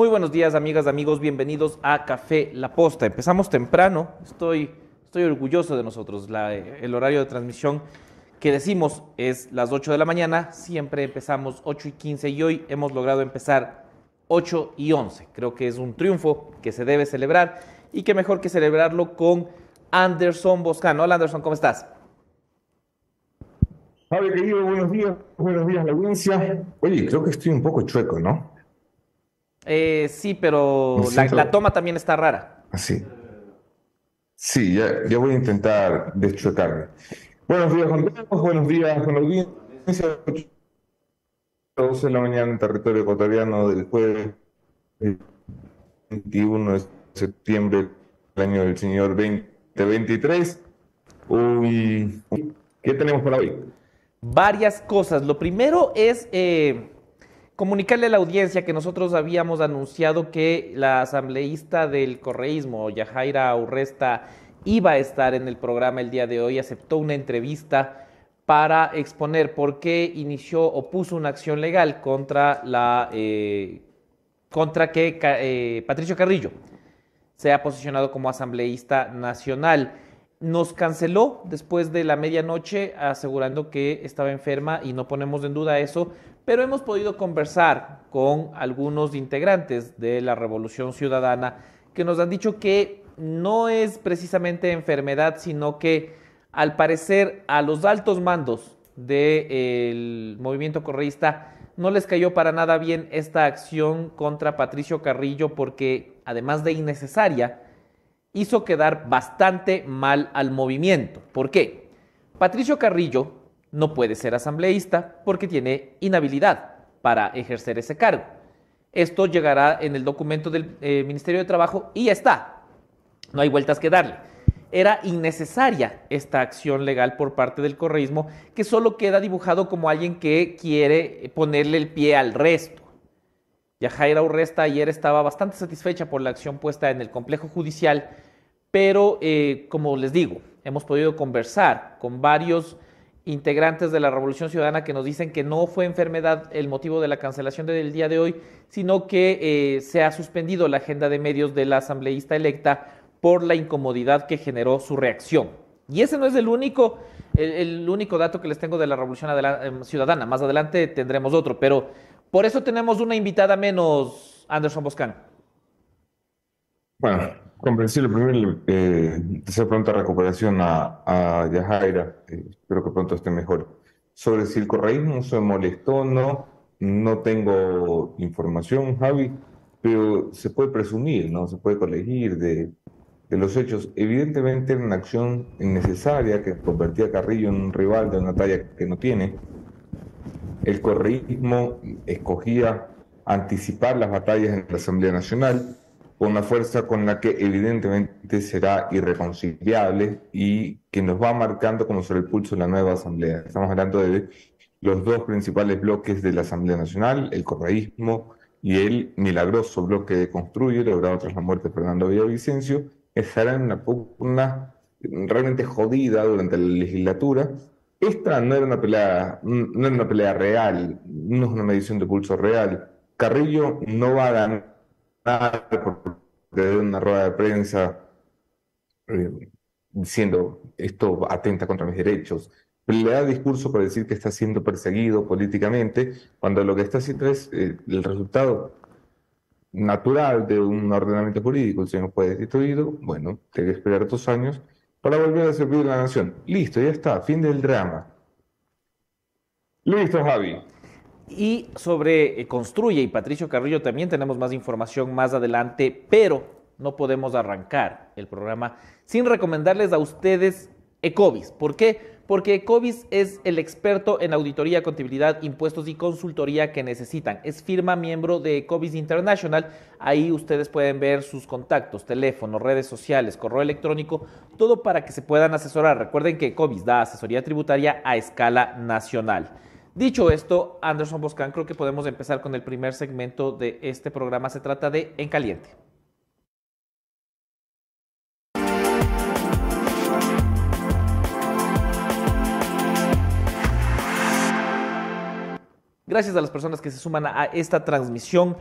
Muy buenos días, amigas, amigos, bienvenidos a Café La Posta. Empezamos temprano, estoy, estoy orgulloso de nosotros. La- el horario de transmisión que decimos es las 8 de la mañana, siempre empezamos 8 y 15 y hoy hemos logrado empezar 8 y 11. Creo que es un triunfo que se debe celebrar y que mejor que celebrarlo con Anderson Boscano. Hola Anderson, ¿cómo estás? Javi, querido, buenos días, buenos días, la audiencia. Oye, creo que estoy un poco chueco, ¿no? Eh, sí, pero la, la toma también está rara. Así. Sí, ya, ya voy a intentar deschuecarme. Buenos días con todos, buenos días con la audiencia. 12 de la mañana en territorio ecuatoriano del jueves 21 de septiembre del año del señor 2023. Uy, ¿qué tenemos para hoy? varias cosas. Lo primero es eh, comunicarle a la audiencia que nosotros habíamos anunciado que la asambleísta del correísmo, Yajaira Urresta, iba a estar en el programa el día de hoy, aceptó una entrevista para exponer por qué inició o puso una acción legal contra la eh, contra que eh, Patricio Carrillo se ha posicionado como asambleísta nacional. Nos canceló después de la medianoche asegurando que estaba enferma y no ponemos en duda eso, pero hemos podido conversar con algunos integrantes de la Revolución Ciudadana que nos han dicho que no es precisamente enfermedad, sino que al parecer a los altos mandos del movimiento correísta no les cayó para nada bien esta acción contra Patricio Carrillo porque además de innecesaria, hizo quedar bastante mal al movimiento. ¿Por qué? Patricio Carrillo no puede ser asambleísta porque tiene inhabilidad para ejercer ese cargo. Esto llegará en el documento del eh, Ministerio de Trabajo y ya está. No hay vueltas que darle. Era innecesaria esta acción legal por parte del correísmo que solo queda dibujado como alguien que quiere ponerle el pie al resto. Yajaira Urresta ayer estaba bastante satisfecha por la acción puesta en el complejo judicial, pero eh, como les digo, hemos podido conversar con varios integrantes de la Revolución Ciudadana que nos dicen que no fue enfermedad el motivo de la cancelación del día de hoy, sino que eh, se ha suspendido la agenda de medios de la asambleísta electa por la incomodidad que generó su reacción. Y ese no es el único, el, único dato que les tengo de la Revolución em, Ciudadana. Más adelante tendremos otro, pero por eso tenemos una invitada menos, Anderson Boscan. Bueno, comprensible. Primero, eh, deseo pronta recuperación a, a Yajaira. Eh, espero que pronto esté mejor. Sobre si el correísmo se molestó o no, no tengo información, Javi, pero se puede presumir, ¿no? Se puede colegir de, de los hechos. Evidentemente era una acción innecesaria que convertía a Carrillo en un rival de una talla que no tiene. El correísmo escogía anticipar las batallas en la Asamblea Nacional con una fuerza con la que evidentemente será irreconciliable y que nos va marcando como sobre el pulso la nueva Asamblea. Estamos hablando de los dos principales bloques de la Asamblea Nacional, el correísmo y el milagroso bloque de Construye, logrado tras la muerte de Fernando Villavicencio, estarán en una pugna realmente jodida durante la legislatura. Esta no era una pelea, no era una pelea real, no es una medición de pulso real. Carrillo no va a ganar porque una rueda de prensa eh, diciendo esto atenta contra mis derechos. Le da discurso para decir que está siendo perseguido políticamente, cuando lo que está haciendo es eh, el resultado natural de un ordenamiento jurídico. El señor fue destituido, bueno, tiene que esperar dos años para volver a servir a la nación. Listo, ya está, fin del drama. Listo, Javi. Y sobre eh, Construye y Patricio Carrillo también tenemos más información más adelante, pero no podemos arrancar el programa sin recomendarles a ustedes Ecovis. ¿Por qué? Porque Ecovis es el experto en auditoría, contabilidad, impuestos y consultoría que necesitan. Es firma miembro de Ecovis International. Ahí ustedes pueden ver sus contactos, teléfono, redes sociales, correo electrónico, todo para que se puedan asesorar. Recuerden que Ecovis da asesoría tributaria a escala nacional. Dicho esto, Anderson Boscan, creo que podemos empezar con el primer segmento de este programa. Se trata de En Caliente. Gracias a las personas que se suman a esta transmisión.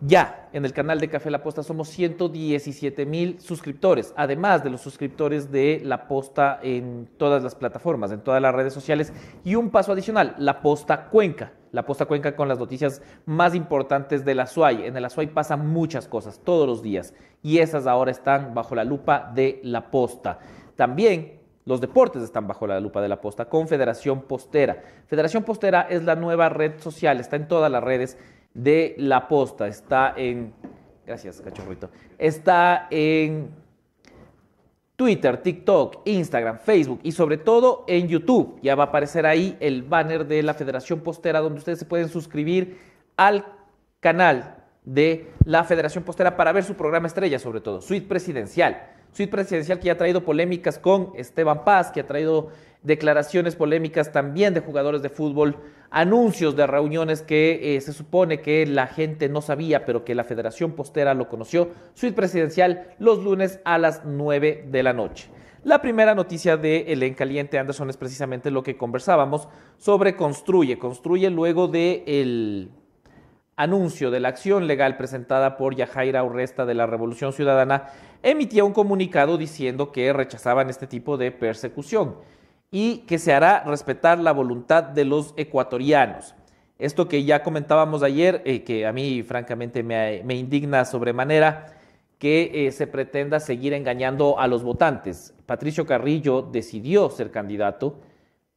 Ya en el canal de Café La Posta somos 117 mil suscriptores, además de los suscriptores de La Posta en todas las plataformas, en todas las redes sociales. Y un paso adicional, La Posta Cuenca. La Posta Cuenca con las noticias más importantes de la SUAY. En el Azuay pasan muchas cosas todos los días y esas ahora están bajo la lupa de La Posta. También los deportes están bajo la lupa de la posta con Federación Postera. Federación Postera es la nueva red social, está en todas las redes de La Posta. Está en. Gracias, cachorrito. Está en Twitter, TikTok, Instagram, Facebook y sobre todo en YouTube. Ya va a aparecer ahí el banner de la Federación Postera donde ustedes se pueden suscribir al canal de la Federación Postera para ver su programa estrella, sobre todo, Suite Presidencial. Suite Presidencial que ha traído polémicas con Esteban Paz, que ha traído declaraciones polémicas también de jugadores de fútbol, anuncios de reuniones que eh, se supone que la gente no sabía, pero que la Federación Postera lo conoció. Suite presidencial los lunes a las 9 de la noche. La primera noticia de El En Caliente Anderson es precisamente lo que conversábamos sobre Construye. Construye luego del el anuncio de la acción legal presentada por Yajaira Urresta de la Revolución Ciudadana, emitía un comunicado diciendo que rechazaban este tipo de persecución y que se hará respetar la voluntad de los ecuatorianos. Esto que ya comentábamos ayer, eh, que a mí francamente me, indigna sobremanera, que eh, se pretenda seguir engañando a los votantes. Patricio Carrillo decidió ser candidato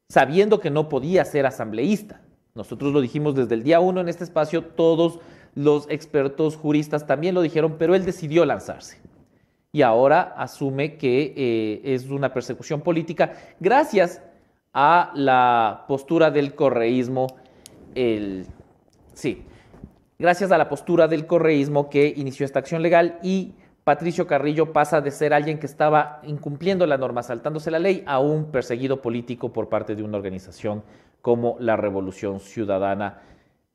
sabiendo que no podía ser asambleísta. Nosotros lo dijimos desde el día uno en este espacio, todos los expertos juristas también lo dijeron, pero él decidió lanzarse. Y ahora asume que eh, es una persecución política gracias a la postura del correísmo, el, sí, gracias a la postura del correísmo que inició esta acción legal y Patricio Carrillo pasa de ser alguien que estaba incumpliendo la norma, saltándose la ley, a un perseguido político por parte de una organización como la Revolución Ciudadana.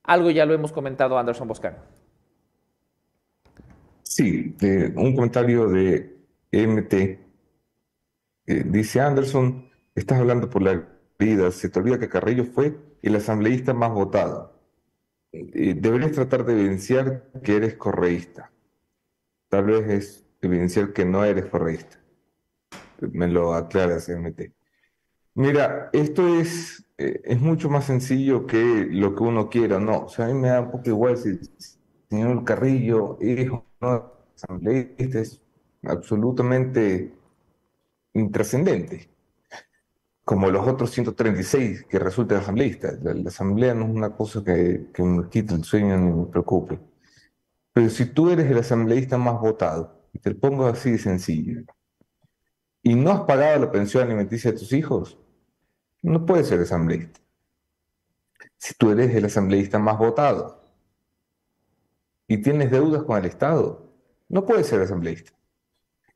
Algo ya lo hemos comentado Anderson Boscan. Sí, un comentario de MT. Eh, dice Anderson, estás hablando por la vida, se te olvida que Carrillo fue el asambleísta más votado. Eh, deberías tratar de evidenciar que eres correísta. Tal vez es evidenciar que no eres correísta. Me lo aclaras, MT. Mira, esto es, eh, es mucho más sencillo que lo que uno quiera, no. O sea, a mí me da un poco igual si señor Carrillo es no asambleísta, es absolutamente intrascendente, como los otros 136 que resultan asambleístas. La, la, asamblea no es una cosa que, me quite el sueño ni me preocupe. Pero si tú eres el asambleísta más votado, te lo pongo así de sencillo, y no has pagado la pensión alimenticia de tus hijos, no puedes ser asambleísta. Si tú eres el asambleísta más votado, y tienes deudas con el Estado, no puedes ser asambleísta.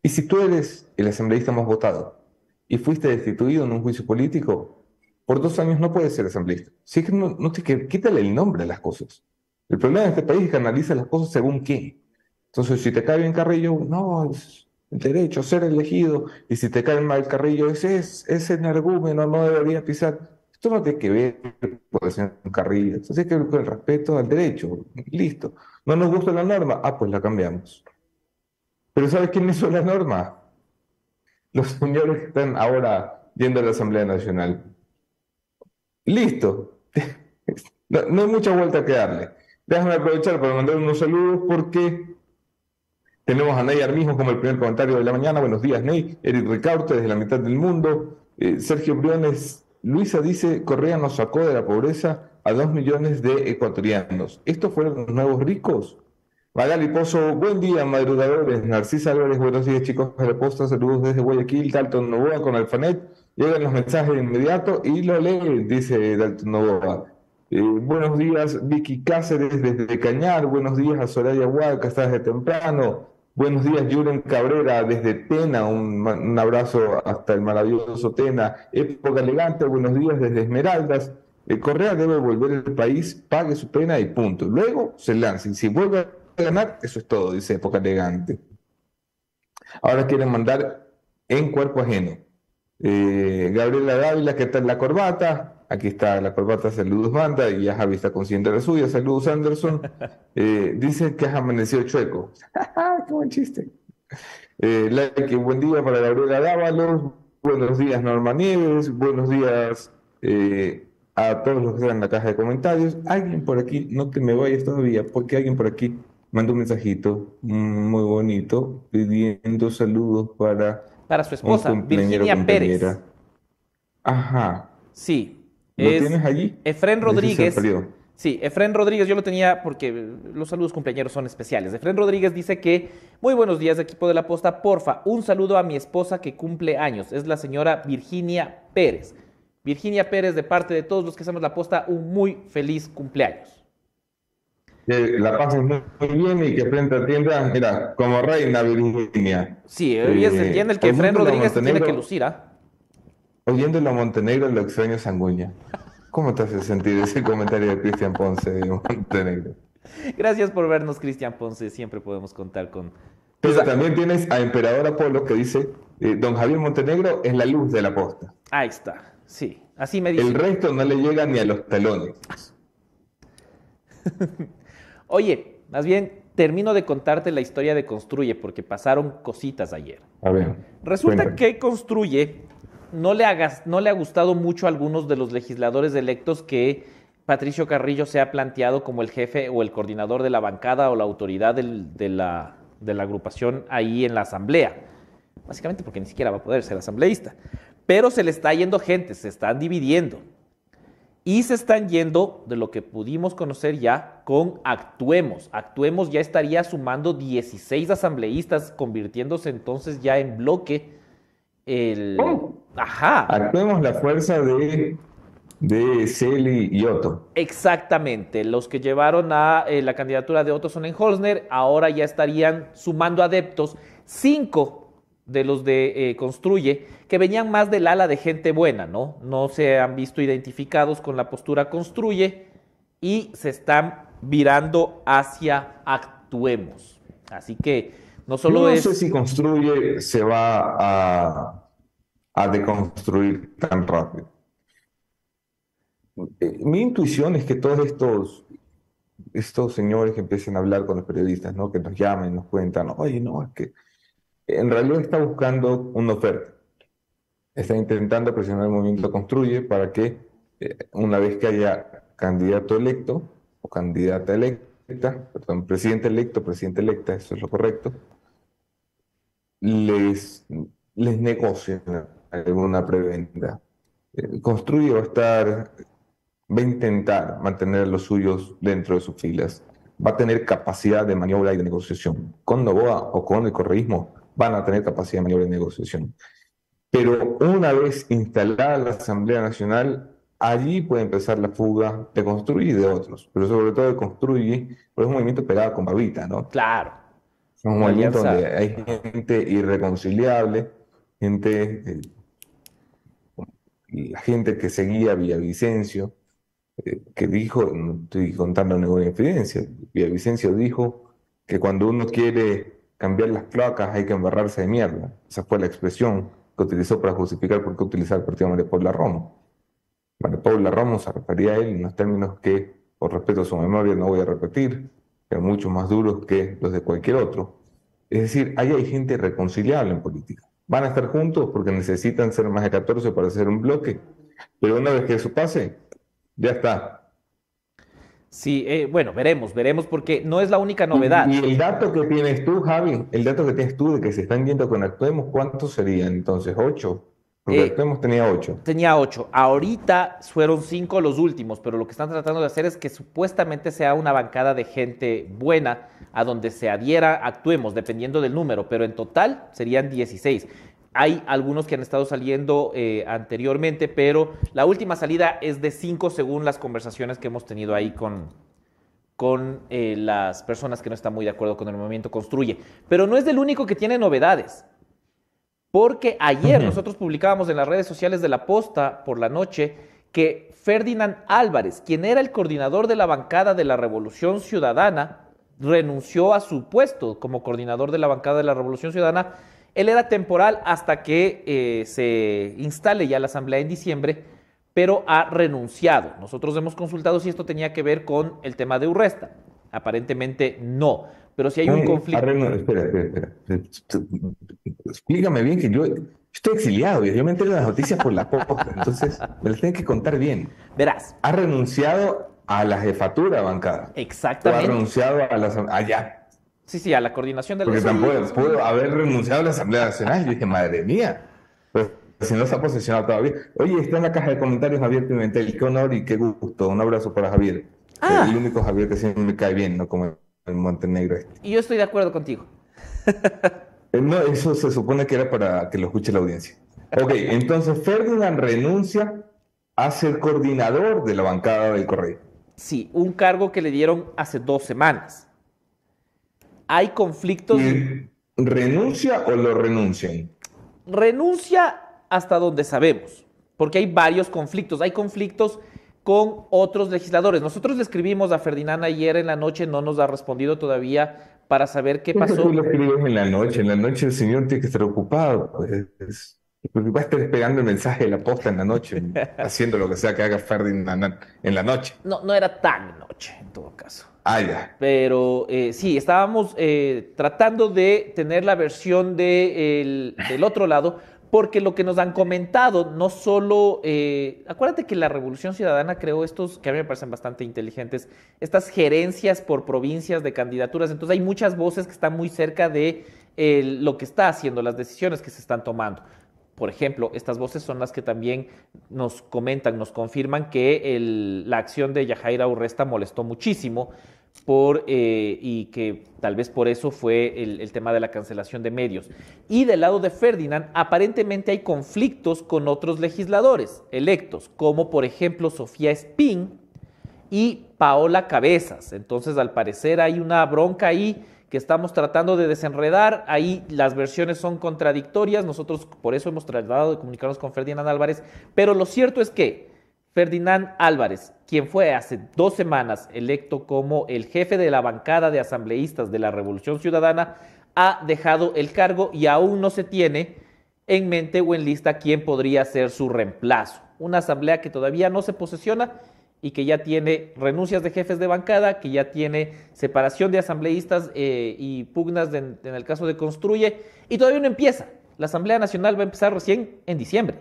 Y si tú eres el asambleísta más votado y fuiste destituido en un juicio político, por dos años no puedes ser asambleísta. Si que no, no te, quítale el nombre a las cosas. El problema de este país es que analiza las cosas según qué. Entonces, si te cae bien Carrillo, no, derecho a ser elegido. Y si te cae mal Carrillo, ese es, ese energúmeno, no debería pisar. Esto no tiene que ver con el señor Carrillo. Esto tiene que ver con el respeto al derecho. Listo. ¿No nos gusta la norma? Ah, pues la cambiamos. Pero ¿sabes quién hizo la norma? Los señores que están ahora yendo a la Asamblea Nacional. Listo. No, hay mucha vuelta que darle. Déjame aprovechar para mandar unos saludos porque tenemos a Ney Armijo como el primer comentario de la mañana. Buenos días, Ney. Eric Ricaurte desde la mitad del mundo. Eh, Sergio Briones. Luisa dice, Correa nos sacó de la pobreza a dos millones de ecuatorianos. ¿Estos fueron los nuevos ricos? Magali Pozo, buen día, madrugadores. Narcisa Álvarez, buenos días, chicos de la posta. Saludos desde Guayaquil. Dalton Novoa con Alfanet. Llegan los mensajes de inmediato y lo leen, dice Dalton Novoa. Eh, buenos días, Vicky Cáceres desde Cañar. Buenos días a Soraya Huaca, está desde temprano. Buenos días, Julen Cabrera desde Tena. Un, abrazo hasta el maravilloso Tena. Época elegante, buenos días desde Esmeraldas. El Correa debe volver al país, pague su pena y punto. Luego se lance. Y si vuelve a ganar, eso es todo, dice Época Elegante. Ahora quieren mandar en cuerpo ajeno. Eh, Gabriela Dávila, ¿qué tal la corbata? Aquí está la corbata, saludos banda, y ya Javi está consciente de la suya, saludos Anderson. Eh, dice que has amanecido chueco. ¡Qué buen chiste! Eh, like, buen día para Gabriela Dávalos, buenos días Norma Nieves, buenos días eh, a todos los que están en la caja de comentarios. Alguien por aquí, no te me vayas todavía, porque alguien por aquí mandó un mensajito muy bonito pidiendo saludos para... Para su esposa, Virginia Pérez. Ajá. Sí. ¿Lo tienes allí? Efren Rodríguez. Sí, Efren Rodríguez, yo lo tenía porque los saludos cumpleaños son especiales. Efren Rodríguez dice que, muy buenos días, equipo de la posta, porfa, un saludo a mi esposa que cumple años, es la señora Virginia Pérez. Virginia Pérez, de parte de todos los que hacemos la posta, un muy feliz cumpleaños. Que la pasen muy, bien y que frente a tienda, mira, como reina Virginia. Sí, hoy es el día en el que Efren Rodríguez tiene que lucir, ¿ah? Oyéndolo a Montenegro, lo extraño Sanguña. ¿Cómo te hace sentir ese comentario de Cristian Ponce de Montenegro? Gracias por vernos, Cristian Ponce. Siempre podemos contar con. Pero también tienes a Emperador Apolo que dice: eh, Don Javier Montenegro es la luz de la posta. Ahí está, sí. Así me dice. El resto no le llega ni a los talones. Oye, más bien termino de contarte la historia de Construye porque pasaron cositas ayer. A ver. Resulta que Construye no le, ha gustado mucho a algunos de los legisladores electos que Patricio Carrillo se ha planteado como el jefe o el coordinador de la bancada o la autoridad de, la, de la agrupación ahí en la asamblea. Básicamente porque ni siquiera va a poder ser asambleísta. Pero se le está yendo gente, se están dividiendo. Y se están yendo, de lo que pudimos conocer ya, con Actuemos. Actuemos ya estaría sumando 16 asambleístas, convirtiéndose entonces ya en bloque el... Oh. Ajá. Actuemos la fuerza de, de Celi y Otto. Exactamente. Los que llevaron a eh, la candidatura de Otto Sonnenholzner ahora ya estarían sumando adeptos. Cinco de los de eh, Construye, que venían más del ala de gente buena, ¿no? No se han visto identificados con la postura Construye y se están virando hacia Actuemos. Así que no solo no sé si construye se va a, a deconstruir tan rápido. Eh, mi intuición es que todos estos, estos señores que empiecen a hablar con los periodistas, ¿no? que nos llamen, nos cuentan, oye, no, es que en realidad está buscando una oferta. Está intentando presionar el movimiento Construye para que eh, una vez que haya candidato electo o candidata electa, perdón, presidente electo, presidente electa, eso es lo correcto, les, les negocian alguna preventa. Eh, construye va a estar, va a intentar mantener a los suyos dentro de sus filas, va a tener capacidad de maniobra y de negociación. Con Novoa o con el correísmo van a tener capacidad de maniobra y de negociación. Pero una vez instalada la Asamblea Nacional, allí puede empezar la fuga de Construye y de otros, pero sobre todo de Construye, por es un movimiento pegado con babita, ¿no? Claro. Es un movimiento donde hay gente irreconciliable, gente, eh, la gente que seguía Villavicencio, eh, que dijo, no estoy contando ninguna infidencia, Villavicencio dijo que cuando uno quiere cambiar las placas hay que embarrarse de mierda. Esa fue la expresión que utilizó para justificar por qué utilizar el partido de Paula Romo. María Paula Romo se refería a él en los términos que, por respeto a su memoria, no voy a repetir, mucho más duros que los de cualquier otro. Es decir, ahí hay gente reconciliable en política. Van a estar juntos porque necesitan ser más de 14 para hacer un bloque, pero una vez que eso pase, ya está. Sí, eh, bueno, veremos, veremos, porque no es la única novedad. Y, el dato que tienes tú, Javi, el dato que tienes tú de que se están yendo con Actuemos, ¿cuántos serían entonces? ¿Ocho? Porque eh, tenía ocho. Tenía ocho. Ahorita fueron cinco los últimos, pero lo que están tratando de hacer es que supuestamente sea una bancada de gente buena a donde se adhiera, actuemos, dependiendo del número, pero en total serían 16. Hay algunos que han estado saliendo eh, anteriormente, pero la última salida es de cinco según las conversaciones que hemos tenido ahí con, con eh, las personas que no están muy de acuerdo con el movimiento Construye. Pero no es del único que tiene novedades. Porque ayer nosotros publicábamos en las redes sociales de la posta por la noche que Ferdinand Álvarez, quien era el coordinador de la bancada de la Revolución Ciudadana, renunció a su puesto como coordinador de la bancada de la Revolución Ciudadana. Él era temporal hasta que eh, se instale ya la asamblea en diciembre, pero ha renunciado. Nosotros hemos consultado si esto tenía que ver con el tema de Urresta. Aparentemente no. Pero si hay un conflicto. Espera, espera, espera. Explícame bien que yo estoy exiliado y yo me entero de las noticias por la posta, entonces me las tienen que contar bien. Verás. Ha renunciado a la jefatura bancada. Exactamente. ha renunciado a la. Allá. Sí, sí, a la coordinación de la Porque tampoco puedo haber renunciado a la Asamblea Nacional. Yo dije, madre mía. Pues, si no se ha posicionado todavía. Oye, está en la caja de comentarios Javier Pimentel. Qué honor y qué gusto. Un abrazo para Javier. Ah. El único Javier que siempre me cae bien, no como Montenegro este. Y yo estoy de acuerdo contigo. Eh, no, eso se supone que era para que lo escuche la audiencia. Ok, entonces Ferdinand renuncia a ser coordinador de la bancada del correo. Sí, un cargo que le dieron hace dos semanas. Hay conflictos. ¿Renuncia o lo renuncian? Renuncia hasta donde sabemos, porque hay varios conflictos. Hay conflictos con otros legisladores. Nosotros le escribimos a Ferdinand ayer en la noche, no nos ha respondido todavía para saber qué pasó. Tú lo en la noche, en la noche el señor tiene que estar ocupado. Pues, va a estar esperando el mensaje de la posta en la noche, haciendo lo que sea que haga Ferdinand en la noche. No, no era tan noche en todo caso. Ah, ya. Pero eh, sí, estábamos eh, tratando de tener la versión de del otro lado, porque lo que nos han comentado, no solo, eh, acuérdate que la Revolución Ciudadana creó estos, que a mí me parecen bastante inteligentes, estas gerencias por provincias de candidaturas, entonces hay muchas voces que están muy cerca de lo que está haciendo, las decisiones que se están tomando. Por ejemplo, estas voces son las que también nos comentan, nos confirman que la acción de Yajaira Urresta molestó muchísimo por, eh, y que tal vez por eso fue el, tema de la cancelación de medios. Y del lado de Ferdinand, aparentemente hay conflictos con otros legisladores electos, como por ejemplo Sofía Spin y Paola Cabezas. Entonces, al parecer hay una bronca ahí que estamos tratando de desenredar. Ahí las versiones son contradictorias. Nosotros por eso hemos tratado de comunicarnos con Ferdinand Álvarez. Pero lo cierto es que Ferdinand Álvarez, quien fue hace dos semanas electo como el jefe de la bancada de asambleístas de la Revolución Ciudadana, ha dejado el cargo y aún no se tiene en mente o en lista quién podría ser su reemplazo. Una asamblea que todavía no se posesiona y que ya tiene renuncias de jefes de bancada, que ya tiene separación de asambleístas eh, y pugnas en el caso de Construye, y todavía no empieza. La Asamblea Nacional va a empezar recién en diciembre.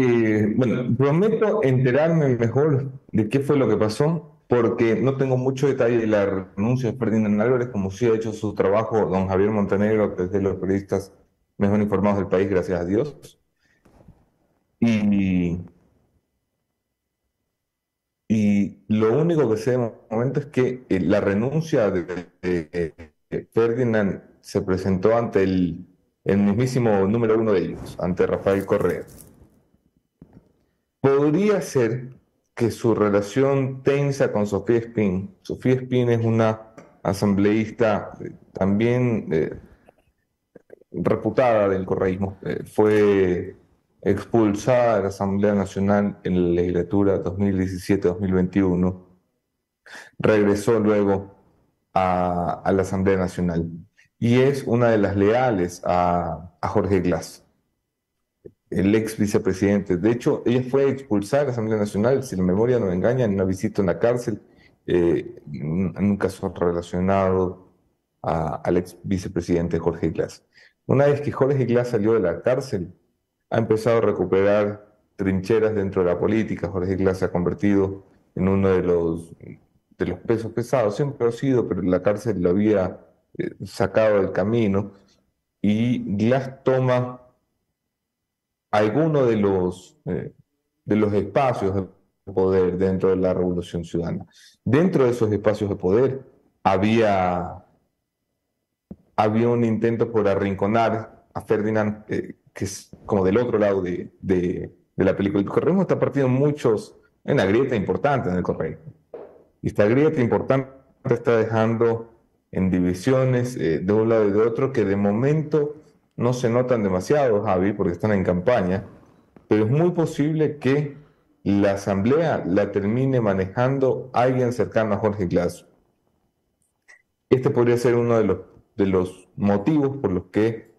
Eh, bueno, prometo enterarme mejor de qué fue lo que pasó, porque no tengo mucho detalle de la renuncia de Ferdinand Álvarez, como sí ha hecho su trabajo don Javier Montenegro, que es de los periodistas mejor informados del país, gracias a Dios. Y, lo único que sé de momento es que eh, la renuncia de, Ferdinand se presentó ante el mismísimo número uno de ellos, ante Rafael Correa. Podría ser que su relación tensa con Sofía Spin, Sofía Spin es una asambleísta eh, también eh, reputada del correísmo, eh, fue expulsada de la Asamblea Nacional en la legislatura 2017-2021, regresó luego a, la Asamblea Nacional. Y es una de las leales a, a Jorge Glass el ex vicepresidente. De hecho, ella fue expulsada de la Asamblea Nacional, si la memoria no me engaña, en una visita en la cárcel, eh, en un caso relacionado al ex vicepresidente Jorge Glass. Una vez que Jorge Glass salió de la cárcel, ha empezado a recuperar trincheras dentro de la política. Jorge Glass se ha convertido en uno de los, de los pesos pesados, siempre ha sido, pero la cárcel lo había eh, sacado del camino. Y Glass toma alguno de los, eh, de los espacios de poder dentro de la Revolución Ciudadana. Dentro de esos espacios de poder había, había un intento por arrinconar a Ferdinand, eh, que es como del otro lado de, de, la película. El correo está partiendo muchos, en una grieta importante en el correo. Y esta grieta importante está dejando en divisiones eh, de un lado y de otro que de momento no se notan demasiado, Javi, porque están en campaña, pero es muy posible que la asamblea la termine manejando alguien cercano a Jorge Glass. Este podría ser uno de los, motivos por los que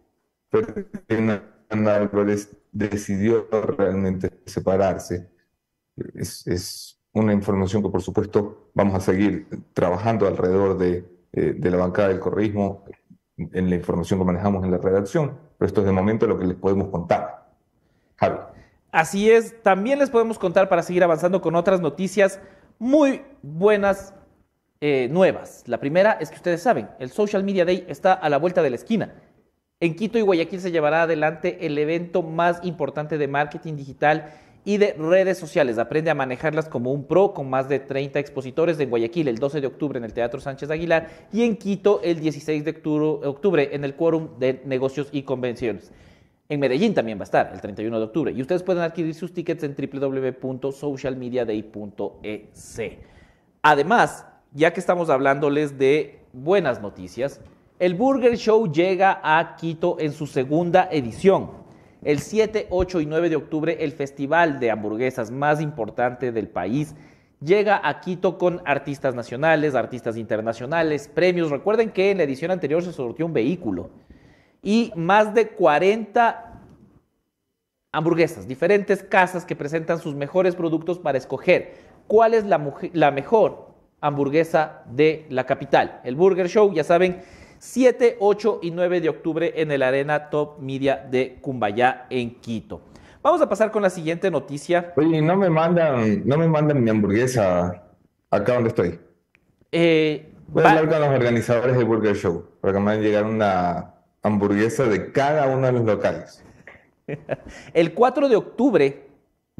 Ferdinand Álvarez decidió realmente separarse. Es, una información que por supuesto vamos a seguir trabajando alrededor de, eh, de la bancada del correísmo en la información que manejamos en la redacción, pero esto es de momento lo que les podemos contar. Así es, también les podemos contar para seguir avanzando con otras noticias muy buenas eh, nuevas. La primera es que ustedes saben, el Social Media Day está a la vuelta de la esquina. En Quito y Guayaquil se llevará adelante el evento más importante de marketing digital y de redes sociales. Aprende a manejarlas como un pro con más de 30 expositores en Guayaquil el 12 de octubre en el Teatro Sánchez Aguilar y en Quito el 16 de octubre en el Quórum de Negocios y Convenciones. En Medellín también va a estar el 31 de octubre y ustedes pueden adquirir sus tickets en www.socialmediaday.es. Además, ya que estamos hablándoles de buenas noticias, el Burger Show llega a Quito en su segunda edición. El 7, 8 y 9 de octubre, el festival de hamburguesas más importante del país llega a Quito con artistas nacionales, artistas internacionales, premios. Recuerden que en la edición anterior se sorteó un vehículo y más de 40 hamburguesas, diferentes casas que presentan sus mejores productos para escoger cuál es la, la mejor hamburguesa de la capital. El Burger Show, ya saben, 7, 8 y 9 de octubre en el Arena Top Media de Cumbayá en Quito. Vamos a pasar con la siguiente noticia. Oye, no me mandan, no me mandan mi hamburguesa acá donde estoy. Eh, Voy a hablar con los organizadores del Burger Show para que me hagan llegar una hamburguesa de cada uno de los locales. El 4 de octubre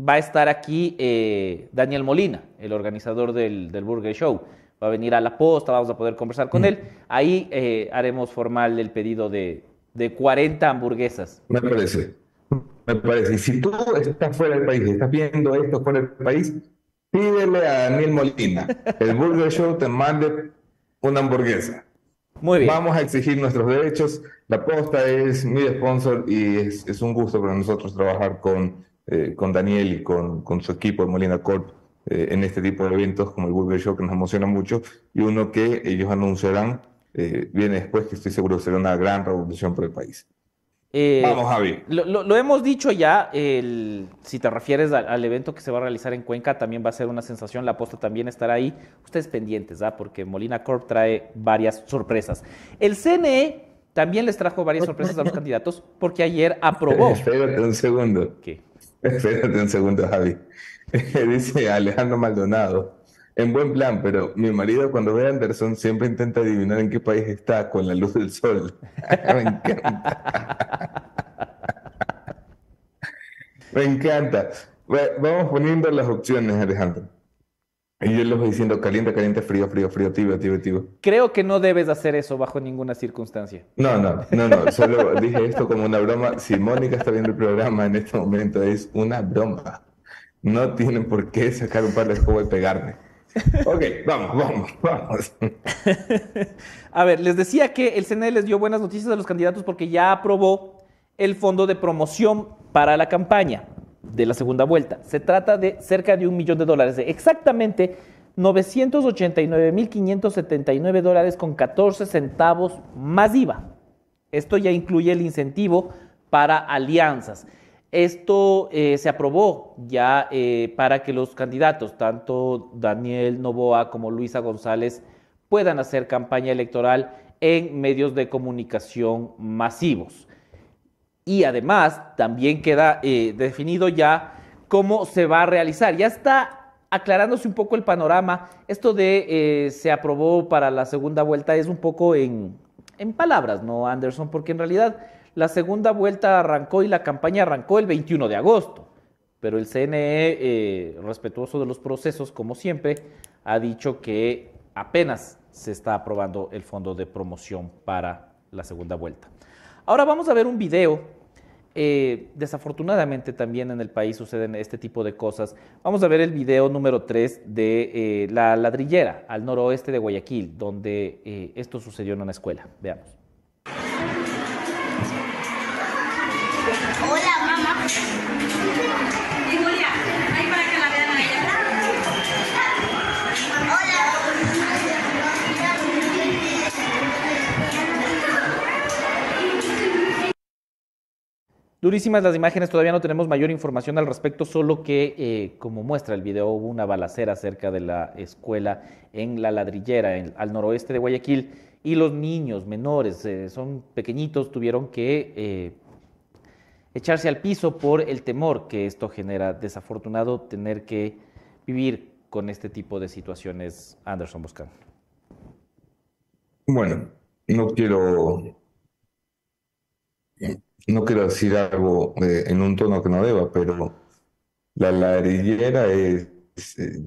va a estar aquí eh, Daniel Molina, el organizador del, Burger Show. Va a venir a la posta, vamos a poder conversar con mm. él. Ahí eh, haremos formal el pedido de, de 40 hamburguesas. Me parece. Me parece. Y si tú estás fuera del país, estás viendo esto fuera del país, pídele a Daniel Molina. El Burger Show te mande una hamburguesa. Muy bien. Vamos a exigir nuestros derechos. La posta es mi sponsor y es, un gusto para nosotros trabajar con, eh, con Daniel y con, con, su equipo de Molina Corp eh, en este tipo de eventos como el Burger Show que nos emociona mucho y uno que ellos anunciarán eh, viene después que estoy seguro será una gran revolución para el país. Eh, Vamos, Javi. Lo, hemos dicho ya, si te refieres al, evento que se va a realizar en Cuenca, también va a ser una sensación, la posta también estará ahí. Ustedes pendientes, ¿ah? porque Molina Corp trae varias sorpresas. El CNE también les trajo varias sorpresas a los candidatos, porque ayer aprobó. Espérate un segundo. ¿Qué? Espérate un segundo, Javi. Dice Alejandro Maldonado. En buen plan, pero mi marido cuando ve a Anderson siempre intenta adivinar en qué país está con la luz del sol. Me encanta. Me encanta. Vamos poniendo las opciones, Alejandro. Y yo les voy diciendo caliente, caliente, frío, frío, frío, tibio, tibio, tibio. Creo que no debes hacer eso bajo ninguna circunstancia. No, no, no, no. Solo dije esto como una broma. Si Mónica está viendo el programa en este momento, es una broma. No tienen por qué sacar un par de escobas y pegarme. Ok, vamos, vamos, vamos. A ver, les decía que el CNE les dio buenas noticias a los candidatos porque ya aprobó el fondo de promoción para la campaña de la segunda vuelta. Se trata de cerca de un millón de dólares, exactamente 989.579 dólares con 14 centavos más IVA. Esto ya incluye el incentivo para alianzas. Esto eh, se aprobó ya eh, para que los candidatos, tanto Daniel Novoa como Luisa González, puedan hacer campaña electoral en medios de comunicación masivos. Y además también queda eh, definido ya cómo se va a realizar. Ya está aclarándose un poco el panorama. Esto de se aprobó para la segunda vuelta es un poco en, en palabras, ¿no, Anderson? Porque en realidad la segunda vuelta arrancó y la campaña arrancó el 21 de agosto, pero el CNE, eh, respetuoso de los procesos, como siempre, ha dicho que apenas se está aprobando el fondo de promoción para la segunda vuelta. Ahora vamos a ver un video. Eh, desafortunadamente también en el país suceden este tipo de cosas. Vamos a ver el video número 3 de eh, la ladrillera al noroeste de Guayaquil, donde esto sucedió en una escuela. Veamos. Durísimas las imágenes, todavía no tenemos mayor información al respecto, solo que, eh, como muestra el video, hubo una balacera cerca de la escuela en La Ladrillera, al noroeste de Guayaquil, y los niños menores, eh, son pequeñitos, tuvieron que eh, echarse al piso por el temor que esto genera. Desafortunado tener que vivir con este tipo de situaciones, Anderson Boscan. Bueno, no quiero no quiero decir algo eh, en un tono que no deba, pero la ladrillera es, eh,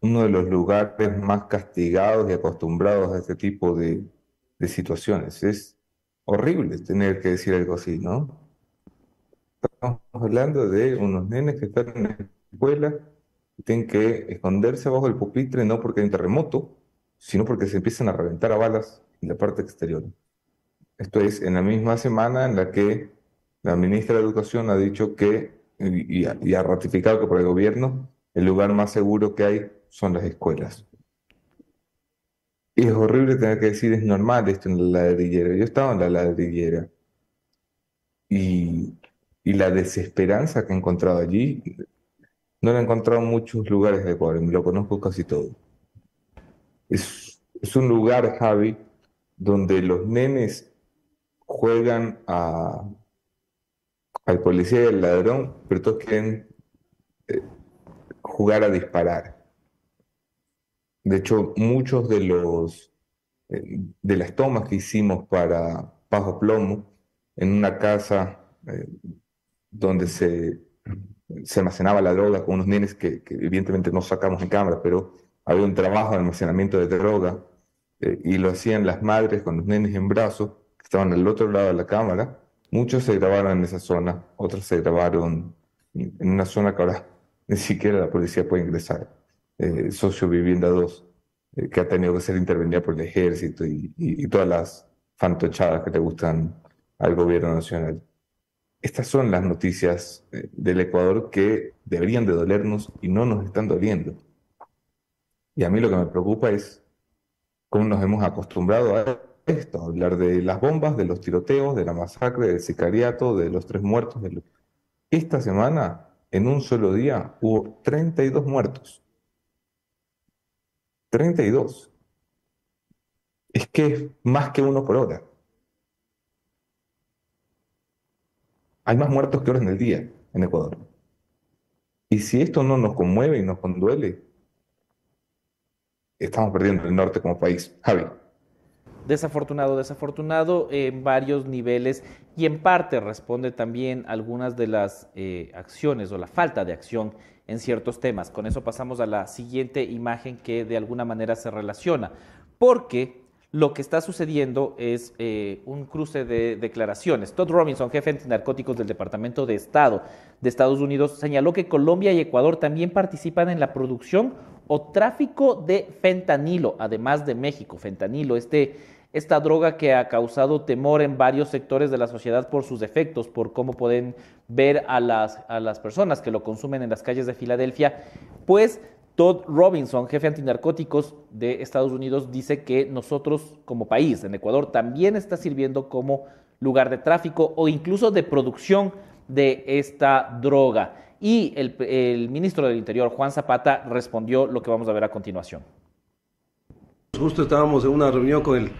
uno de los lugares más castigados y acostumbrados a este tipo de, situaciones. Es horrible tener que decir algo así, ¿no? Estamos hablando de unos nenes que están en la escuela y tienen que esconderse abajo del pupitre no porque hay un terremoto, sino porque se empiezan a reventar a balas en la parte exterior. Esto es en la misma semana en la que la ministra de Educación ha dicho que, y, ha, ratificado que por el gobierno, el lugar más seguro que hay son las escuelas. Y es horrible tener que decir, es normal esto en la ladrillera. Yo estaba en la ladrillera. Y, y la desesperanza que he encontrado allí, no la he encontrado en muchos lugares de Ecuador, lo conozco casi todo. Es, es un lugar, Javi, donde los nenes juegan al policía y al ladrón, pero todos quieren eh, jugar a disparar. De hecho, muchos de los eh, de las tomas que hicimos para Pajo Plomo en una casa eh, donde se, se, almacenaba la droga con unos nenes que, que, evidentemente no sacamos en cámara, pero había un trabajo de almacenamiento de droga y lo hacían las madres con los nenes en brazos estaban al otro lado de la cámara. Muchos se grabaron en esa zona, otros se grabaron en una zona que ahora ni siquiera la policía puede ingresar. Eh, Socio Vivienda 2, eh, que ha tenido que ser intervenida por el ejército y, todas las fantochadas que le gustan al gobierno nacional. Estas son las noticias eh, del Ecuador que deberían de dolernos y no nos están doliendo. Y a mí lo que me preocupa es cómo nos hemos acostumbrado a esto, hablar de las bombas, de los tiroteos, de la masacre, del sicariato, de los tres muertos. Esta semana, en un solo día, hubo 32 muertos. 32. Es que es más que uno por hora. Hay más muertos que horas en el día en Ecuador. Y si esto no nos conmueve y nos conduele, estamos perdiendo el norte como país. Javi desafortunado, desafortunado en varios niveles y en parte responde también algunas de las eh, acciones o la falta de acción en ciertos temas. Con eso pasamos a la siguiente imagen que de alguna manera se relaciona, porque lo que está sucediendo es eh, un cruce de declaraciones. Todd Robinson, jefe antinarcóticos del Departamento de Estado de Estados Unidos, señaló que Colombia y Ecuador también participan en la producción o tráfico de fentanilo, además de México. Fentanilo, este esta droga que ha causado temor en varios sectores de la sociedad por sus efectos, por cómo pueden ver a las, a las personas que lo consumen en las calles de Filadelfia, pues Todd Robinson, jefe antinarcóticos de Estados Unidos, dice que nosotros como país, en Ecuador, también está sirviendo como lugar de tráfico o incluso de producción de esta droga. Y el, ministro del Interior, Juan Zapata, respondió lo que vamos a ver a continuación. Justo estábamos en una reunión con el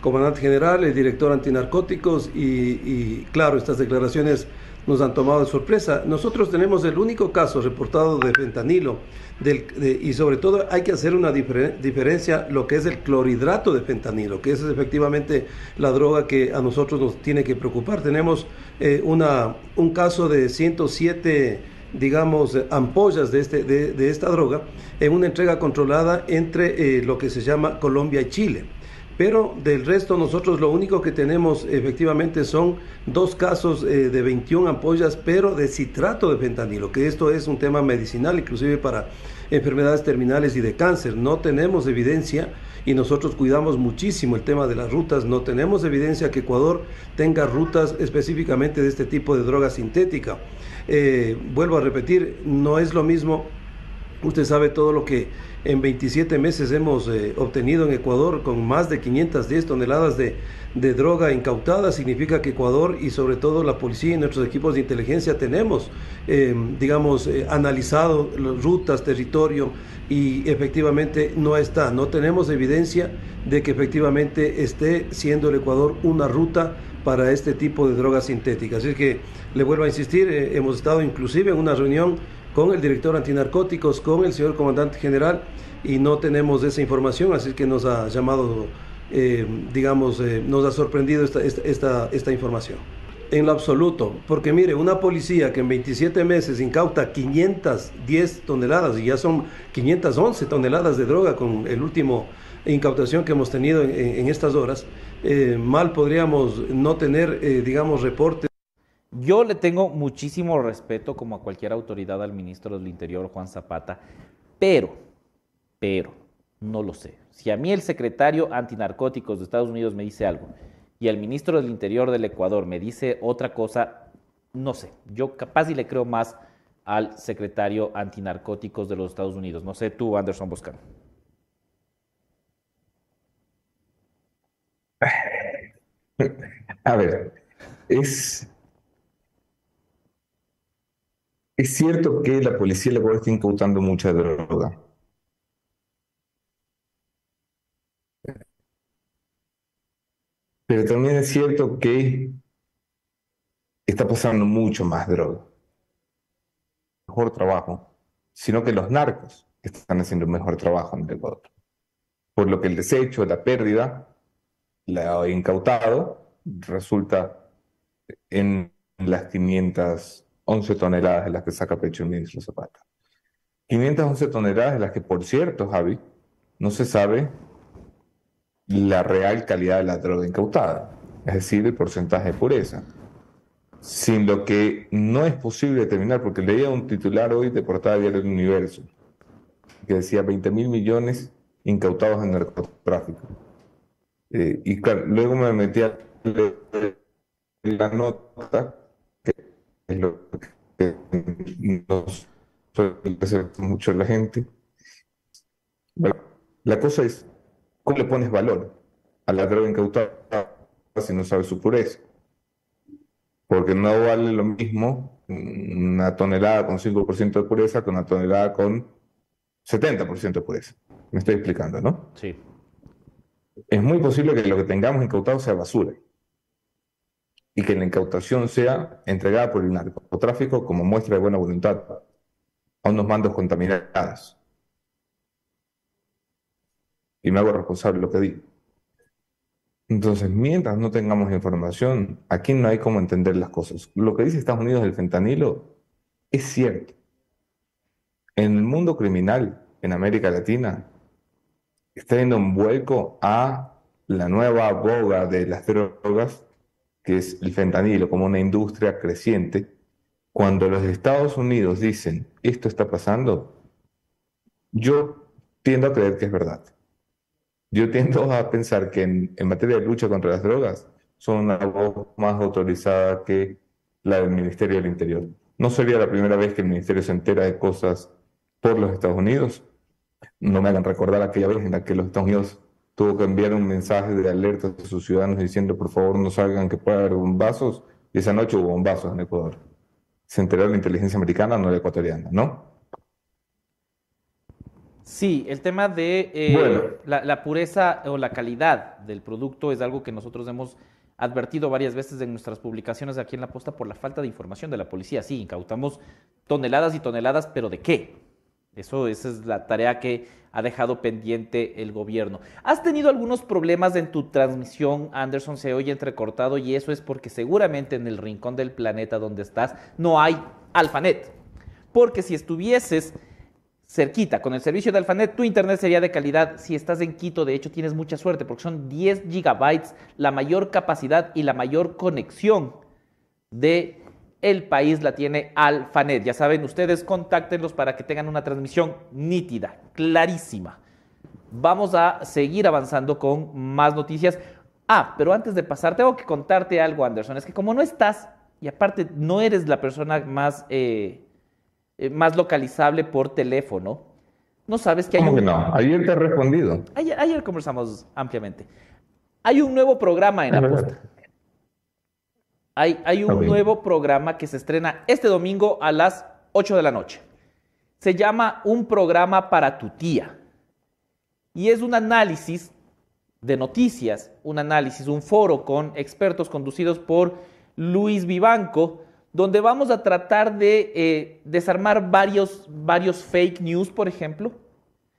comandante general, el director antinarcóticos y, claro, estas declaraciones nos han tomado de sorpresa. Nosotros tenemos el único caso reportado de fentanilo del, y sobre todo hay que hacer una diferencia lo que es el clorhidrato de fentanilo, que es efectivamente la droga que a nosotros nos tiene que preocupar. Tenemos eh, una, un caso de 107 digamos, ampollas de, este, de, esta droga en una entrega controlada entre eh, lo que se llama Colombia y Chile. Pero del resto nosotros lo único que tenemos efectivamente son dos casos eh, de 21 ampollas, pero de citrato de fentanilo, que esto es un tema medicinal, inclusive para enfermedades terminales y de cáncer. No tenemos evidencia y nosotros cuidamos muchísimo el tema de las rutas. No tenemos evidencia que Ecuador tenga rutas específicamente de este tipo de droga sintética. Eh, vuelvo a repetir, no es lo mismo Usted sabe todo lo que en 27 meses hemos eh, obtenido en Ecuador con más de 510 toneladas de, de, droga incautada. Significa que Ecuador y sobre todo la policía y nuestros equipos de inteligencia tenemos, eh, digamos, eh, analizado rutas, territorio y efectivamente no está. No tenemos evidencia de que efectivamente esté siendo el Ecuador una ruta para este tipo de drogas sintéticas. Así que le vuelvo a insistir, hemos estado inclusive en una reunión con el director antinarcóticos, con el señor comandante general, y no tenemos esa información, así que nos ha llamado, eh, digamos, eh, nos ha sorprendido esta, esta, esta, información. En lo absoluto, porque mire, una policía que en 27 meses incauta 510 toneladas y ya son 511 toneladas de droga con el último incautación que hemos tenido en, estas horas, eh, mal podríamos no tener, digamos, reportes yo le tengo muchísimo respeto, como a cualquier autoridad, al ministro del Interior, Juan Zapata, pero, pero, no lo sé. Si a mí el secretario antinarcóticos de Estados Unidos me dice algo y el ministro del Interior del Ecuador me dice otra cosa, no sé. Yo capaz y le creo más al secretario antinarcóticos de los Estados Unidos. No sé tú, Anderson Boscan. A ver, es Es cierto que la policía le está incautando mucha droga. Pero también es cierto que está pasando mucho más droga. Mejor trabajo, sino que los narcos están haciendo un mejor trabajo en el Ecuador. Por lo que el desecho, la pérdida, la incautado, resulta en las 500 11 toneladas de las que saca pecho el ministro Zapata. 511 toneladas de las que, por cierto, Javi, no se sabe la real calidad de la droga incautada, es decir, el porcentaje de pureza. Sin lo que no es posible determinar, porque leía un titular hoy de portada del Universo, que decía 20 mil millones incautados en narcotráfico. Eh, y claro, luego me metí a leer la nota lo que nos suele hacer mucho la gente. La cosa es, ¿cómo le pones valor a la droga incautada si no sabes su pureza? Porque no vale lo mismo una tonelada con 5% de pureza que una tonelada con 70% de pureza. Me estoy explicando, ¿no? Sí. Es muy posible que lo que tengamos incautado sea basura y que la incautación sea entregada por el narcotráfico como muestra de buena voluntad a unos mandos contaminados. Y me hago responsable de lo que digo. Entonces, mientras no tengamos información, aquí no hay cómo entender las cosas. Lo que dice Estados Unidos del fentanilo es cierto. En el mundo criminal, en América Latina, está yendo un vuelco a la nueva boga de las drogas que es el fentanilo como una industria creciente, cuando los Estados Unidos dicen esto está pasando, yo tiendo a creer que es verdad. Yo tiendo a pensar que en, materia de lucha contra las drogas son una voz más autorizada que la del Ministerio del Interior. No sería la primera vez que el Ministerio se entera de cosas por los Estados Unidos. No me hagan recordar aquella vez en la que los Estados Unidos tuvo que enviar un mensaje de alerta a sus ciudadanos diciendo por favor no salgan que pueda haber bombazos, y esa noche hubo bombazos en Ecuador. Se enteró la inteligencia americana, no la ecuatoriana, ¿no? Sí, el tema de eh, la, pureza o la calidad del producto es algo que nosotros hemos advertido varias veces en nuestras publicaciones aquí en la posta por la falta de información de la policía. Sí, incautamos toneladas y toneladas, pero ¿de qué? Eso, esa es la tarea que ha dejado pendiente el gobierno. Has tenido algunos problemas en tu transmisión, Anderson, se oye entrecortado y eso es porque seguramente en el rincón del planeta donde estás no hay Alfanet. Porque si estuvieses cerquita con el servicio de Alfanet, tu internet sería de calidad. Si estás en Quito, de hecho tienes mucha suerte porque son 10 gigabytes, la mayor capacidad y la mayor conexión de el país la tiene Alfanet. Ya saben, ustedes contáctenlos para que tengan una transmisión nítida, clarísima. Vamos a seguir avanzando con más noticias. Ah, pero antes de pasar, tengo que contarte algo, Anderson. Es que como no estás, y aparte no eres la persona más, eh, eh, más localizable por teléfono, no sabes que hay ¿Cómo un... no? Ayer te he respondido. Ayer, ayer conversamos ampliamente. Hay un nuevo programa en Aposta. Hay, hay un nuevo programa que se estrena este domingo a las 8 de la noche. Se llama Un programa para tu tía. Y es un análisis de noticias, un análisis, un foro con expertos conducidos por Luis Vivanco, donde vamos a tratar de eh, desarmar varios, varios fake news, por ejemplo.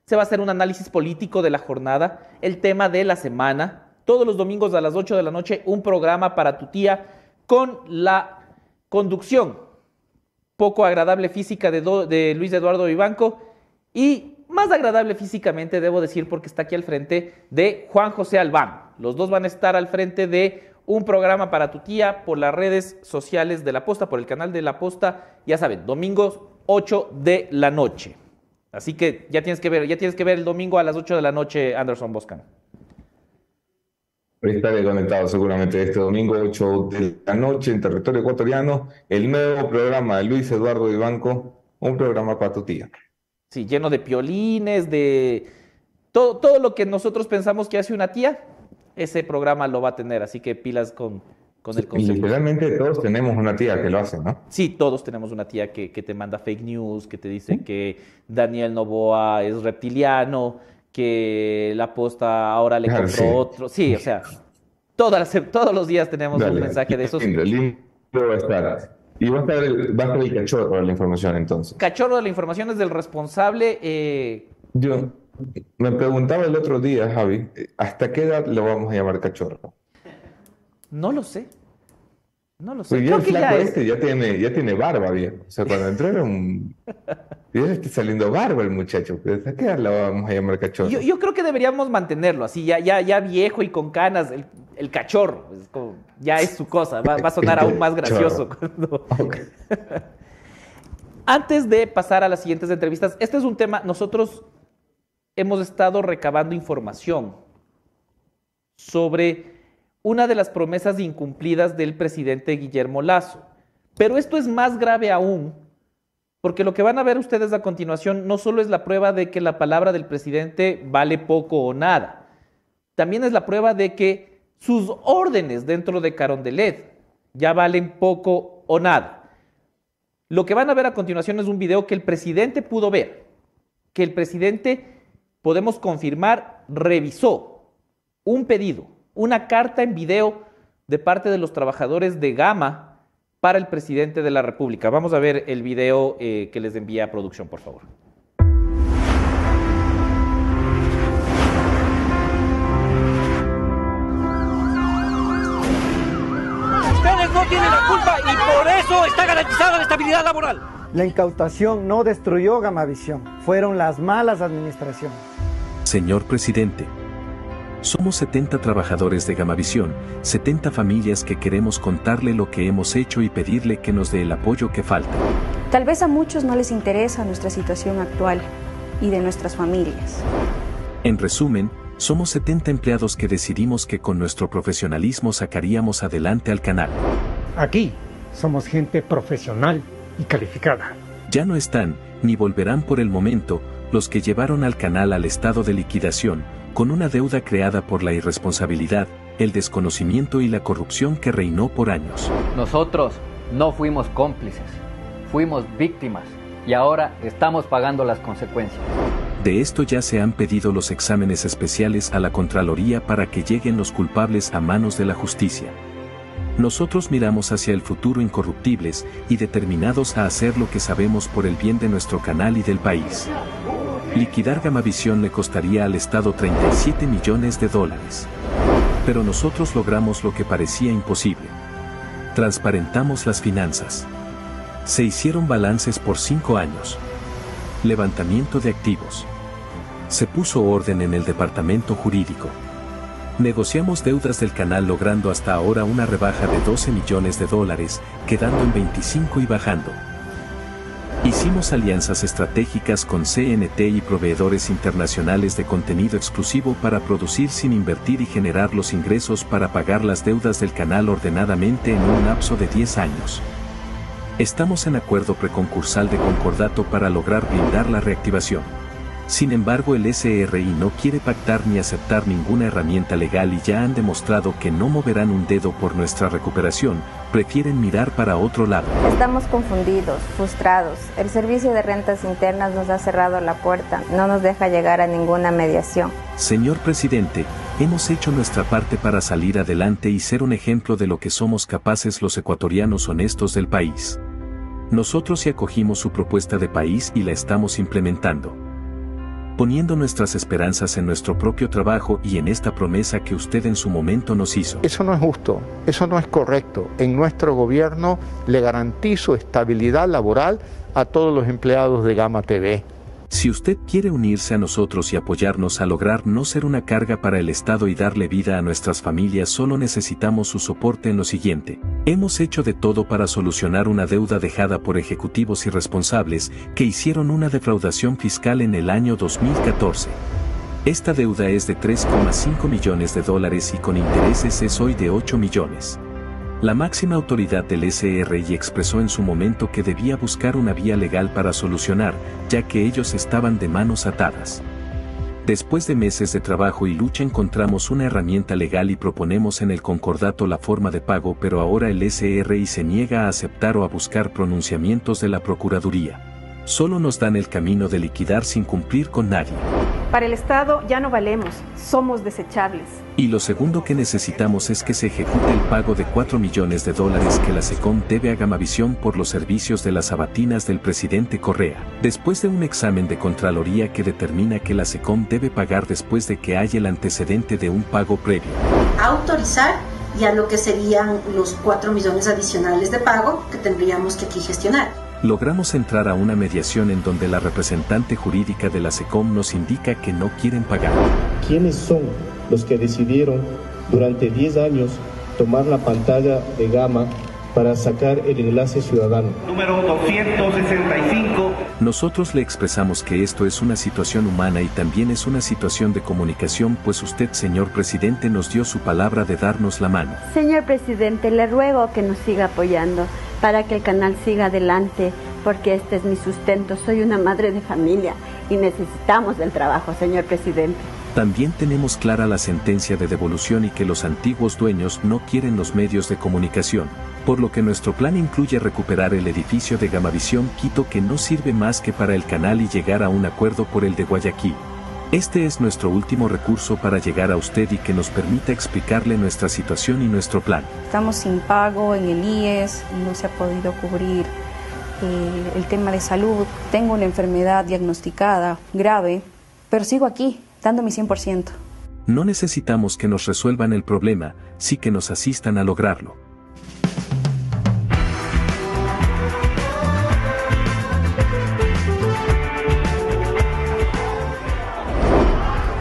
Se va a hacer un análisis político de la jornada, el tema de la semana. Todos los domingos a las 8 de la noche, un programa para tu tía con la conducción poco agradable física de, Luis Eduardo Vivanco y más agradable físicamente, debo decir, porque está aquí al frente de Juan José Albán. Los dos van a estar al frente de un programa para tu tía por las redes sociales de La Posta, por el canal de La Posta, ya saben, domingos 8 de la noche. Así que ya tienes que ver, ya tienes que ver el domingo a las 8 de la noche, Anderson Boscan. Estaré conectado seguramente este domingo, 8 de la noche, en territorio ecuatoriano, el nuevo programa de Luis Eduardo Vivanco, un programa para tu tía. Sí, lleno de piolines, de todo, todo lo que nosotros pensamos que hace una tía, ese programa lo va a tener, así que pilas con, con el Y concepto. literalmente todos tenemos una tía que lo hace, ¿no? Sí, todos tenemos una tía que, que te manda fake news, que te dice que Daniel Novoa es reptiliano, que la posta ahora le Claro, compró sí. otro. Sí, o sea, todas todos los días tenemos un mensaje de esos. Lindo, lindo va a estar. Y va a estar el, va a estar el cachorro de la información entonces. Cachorro de la información es del responsable. eh, Yo me preguntaba el otro día, Javi, ¿hasta qué edad lo vamos a llamar cachorro? no lo sé. No lo sé. Pues ya Creo el que ya flaco es. este ya tiene, ya tiene barba, viejo. O sea, cuando entró era un... Ya está saliendo barba el muchacho. pero ¿Hasta qué edad vamos a llamar cachorro? Yo, yo creo que deberíamos mantenerlo así, ya, ya, ya viejo y con canas, el, el cachorro. es como- ya es su cosa, va, va a sonar aún más gracioso. cuando-. Antes de pasar a las siguientes entrevistas, este es un tema, nosotros hemos estado recabando información sobre una de las promesas incumplidas del presidente Guillermo Lazo. Pero esto es más grave aún, porque lo que van a ver ustedes a continuación no solo es la prueba de que la palabra del presidente vale poco o nada, también es la prueba de que sus órdenes dentro de Carondelet ya valen poco o nada. Lo que van a ver a continuación es un video que el presidente pudo ver, que el presidente, podemos confirmar, revisó un pedido, una carta en video de parte de los trabajadores de Gama para el presidente de la República. Vamos a ver el video eh, que les envía a producción, por favor. Ustedes no tienen la culpa y por eso está garantizada la estabilidad laboral. La incautación no destruyó Gamavisión, fueron las malas administraciones. Señor presidente, somos 70 trabajadores de Gamavisión, 70 familias que queremos contarle lo que hemos hecho y pedirle que nos dé el apoyo que falta. Tal vez a muchos no les interesa nuestra situación actual y de nuestras familias. En resumen, somos 70 empleados que decidimos que con nuestro profesionalismo sacaríamos adelante al canal. Aquí somos gente profesional y calificada. Ya no están, ni volverán por el momento, los que llevaron al canal al estado de liquidación, con una deuda creada por la irresponsabilidad, el desconocimiento y la corrupción que reinó por años. Nosotros no fuimos cómplices, fuimos víctimas y ahora estamos pagando las consecuencias. De esto ya se han pedido los exámenes especiales a la Contraloría para que lleguen los culpables a manos de la justicia. Nosotros miramos hacia el futuro incorruptibles y determinados a hacer lo que sabemos por el bien de nuestro canal y del país. Liquidar Gamavisión le costaría al Estado 37 millones de dólares. Pero nosotros logramos lo que parecía imposible. Transparentamos las finanzas. Se hicieron balances por cinco años. Levantamiento de activos. Se puso orden en el departamento jurídico. Negociamos deudas del canal logrando hasta ahora una rebaja de 12 millones de dólares, quedando en 25 y bajando. Hicimos alianzas estratégicas con CNT y proveedores internacionales de contenido exclusivo para producir sin invertir y generar los ingresos para pagar las deudas del canal ordenadamente en un lapso de 10 años. Estamos en acuerdo preconcursal de concordato para lograr blindar la reactivación. Sin embargo, el SRI no quiere pactar ni aceptar ninguna herramienta legal y ya han demostrado que no moverán un dedo por nuestra recuperación, prefieren mirar para otro lado. Estamos confundidos, frustrados. El Servicio de Rentas Internas nos ha cerrado la puerta, no nos deja llegar a ninguna mediación. Señor presidente, hemos hecho nuestra parte para salir adelante y ser un ejemplo de lo que somos capaces los ecuatorianos honestos del país. Nosotros sí acogimos su propuesta de país y la estamos implementando poniendo nuestras esperanzas en nuestro propio trabajo y en esta promesa que usted en su momento nos hizo. Eso no es justo, eso no es correcto. En nuestro gobierno le garantizo estabilidad laboral a todos los empleados de Gama TV. Si usted quiere unirse a nosotros y apoyarnos a lograr no ser una carga para el Estado y darle vida a nuestras familias, solo necesitamos su soporte en lo siguiente. Hemos hecho de todo para solucionar una deuda dejada por ejecutivos irresponsables que hicieron una defraudación fiscal en el año 2014. Esta deuda es de 3,5 millones de dólares y con intereses es hoy de 8 millones. La máxima autoridad del SRI expresó en su momento que debía buscar una vía legal para solucionar, ya que ellos estaban de manos atadas. Después de meses de trabajo y lucha encontramos una herramienta legal y proponemos en el concordato la forma de pago, pero ahora el SRI se niega a aceptar o a buscar pronunciamientos de la Procuraduría solo nos dan el camino de liquidar sin cumplir con nadie. Para el Estado ya no valemos, somos desechables. Y lo segundo que necesitamos es que se ejecute el pago de 4 millones de dólares que la SECOM debe a Gamavisión por los servicios de las sabatinas del presidente Correa, después de un examen de Contraloría que determina que la SECOM debe pagar después de que haya el antecedente de un pago previo. Autorizar ya lo que serían los 4 millones adicionales de pago que tendríamos que aquí gestionar logramos entrar a una mediación en donde la representante jurídica de la SECOM nos indica que no quieren pagar. ¿Quiénes son los que decidieron durante 10 años tomar la pantalla de gama para sacar el enlace ciudadano. Número 265. Nosotros le expresamos que esto es una situación humana y también es una situación de comunicación, pues usted, señor presidente, nos dio su palabra de darnos la mano. Señor presidente, le ruego que nos siga apoyando para que el canal siga adelante, porque este es mi sustento. Soy una madre de familia y necesitamos del trabajo, señor presidente. También tenemos clara la sentencia de devolución y que los antiguos dueños no quieren los medios de comunicación, por lo que nuestro plan incluye recuperar el edificio de Gamavisión Quito que no sirve más que para el canal y llegar a un acuerdo por el de Guayaquil. Este es nuestro último recurso para llegar a usted y que nos permita explicarle nuestra situación y nuestro plan. Estamos sin pago en el IES, no se ha podido cubrir eh, el tema de salud. Tengo una enfermedad diagnosticada grave, pero sigo aquí, dando mi 100%. No necesitamos que nos resuelvan el problema, sí que nos asistan a lograrlo.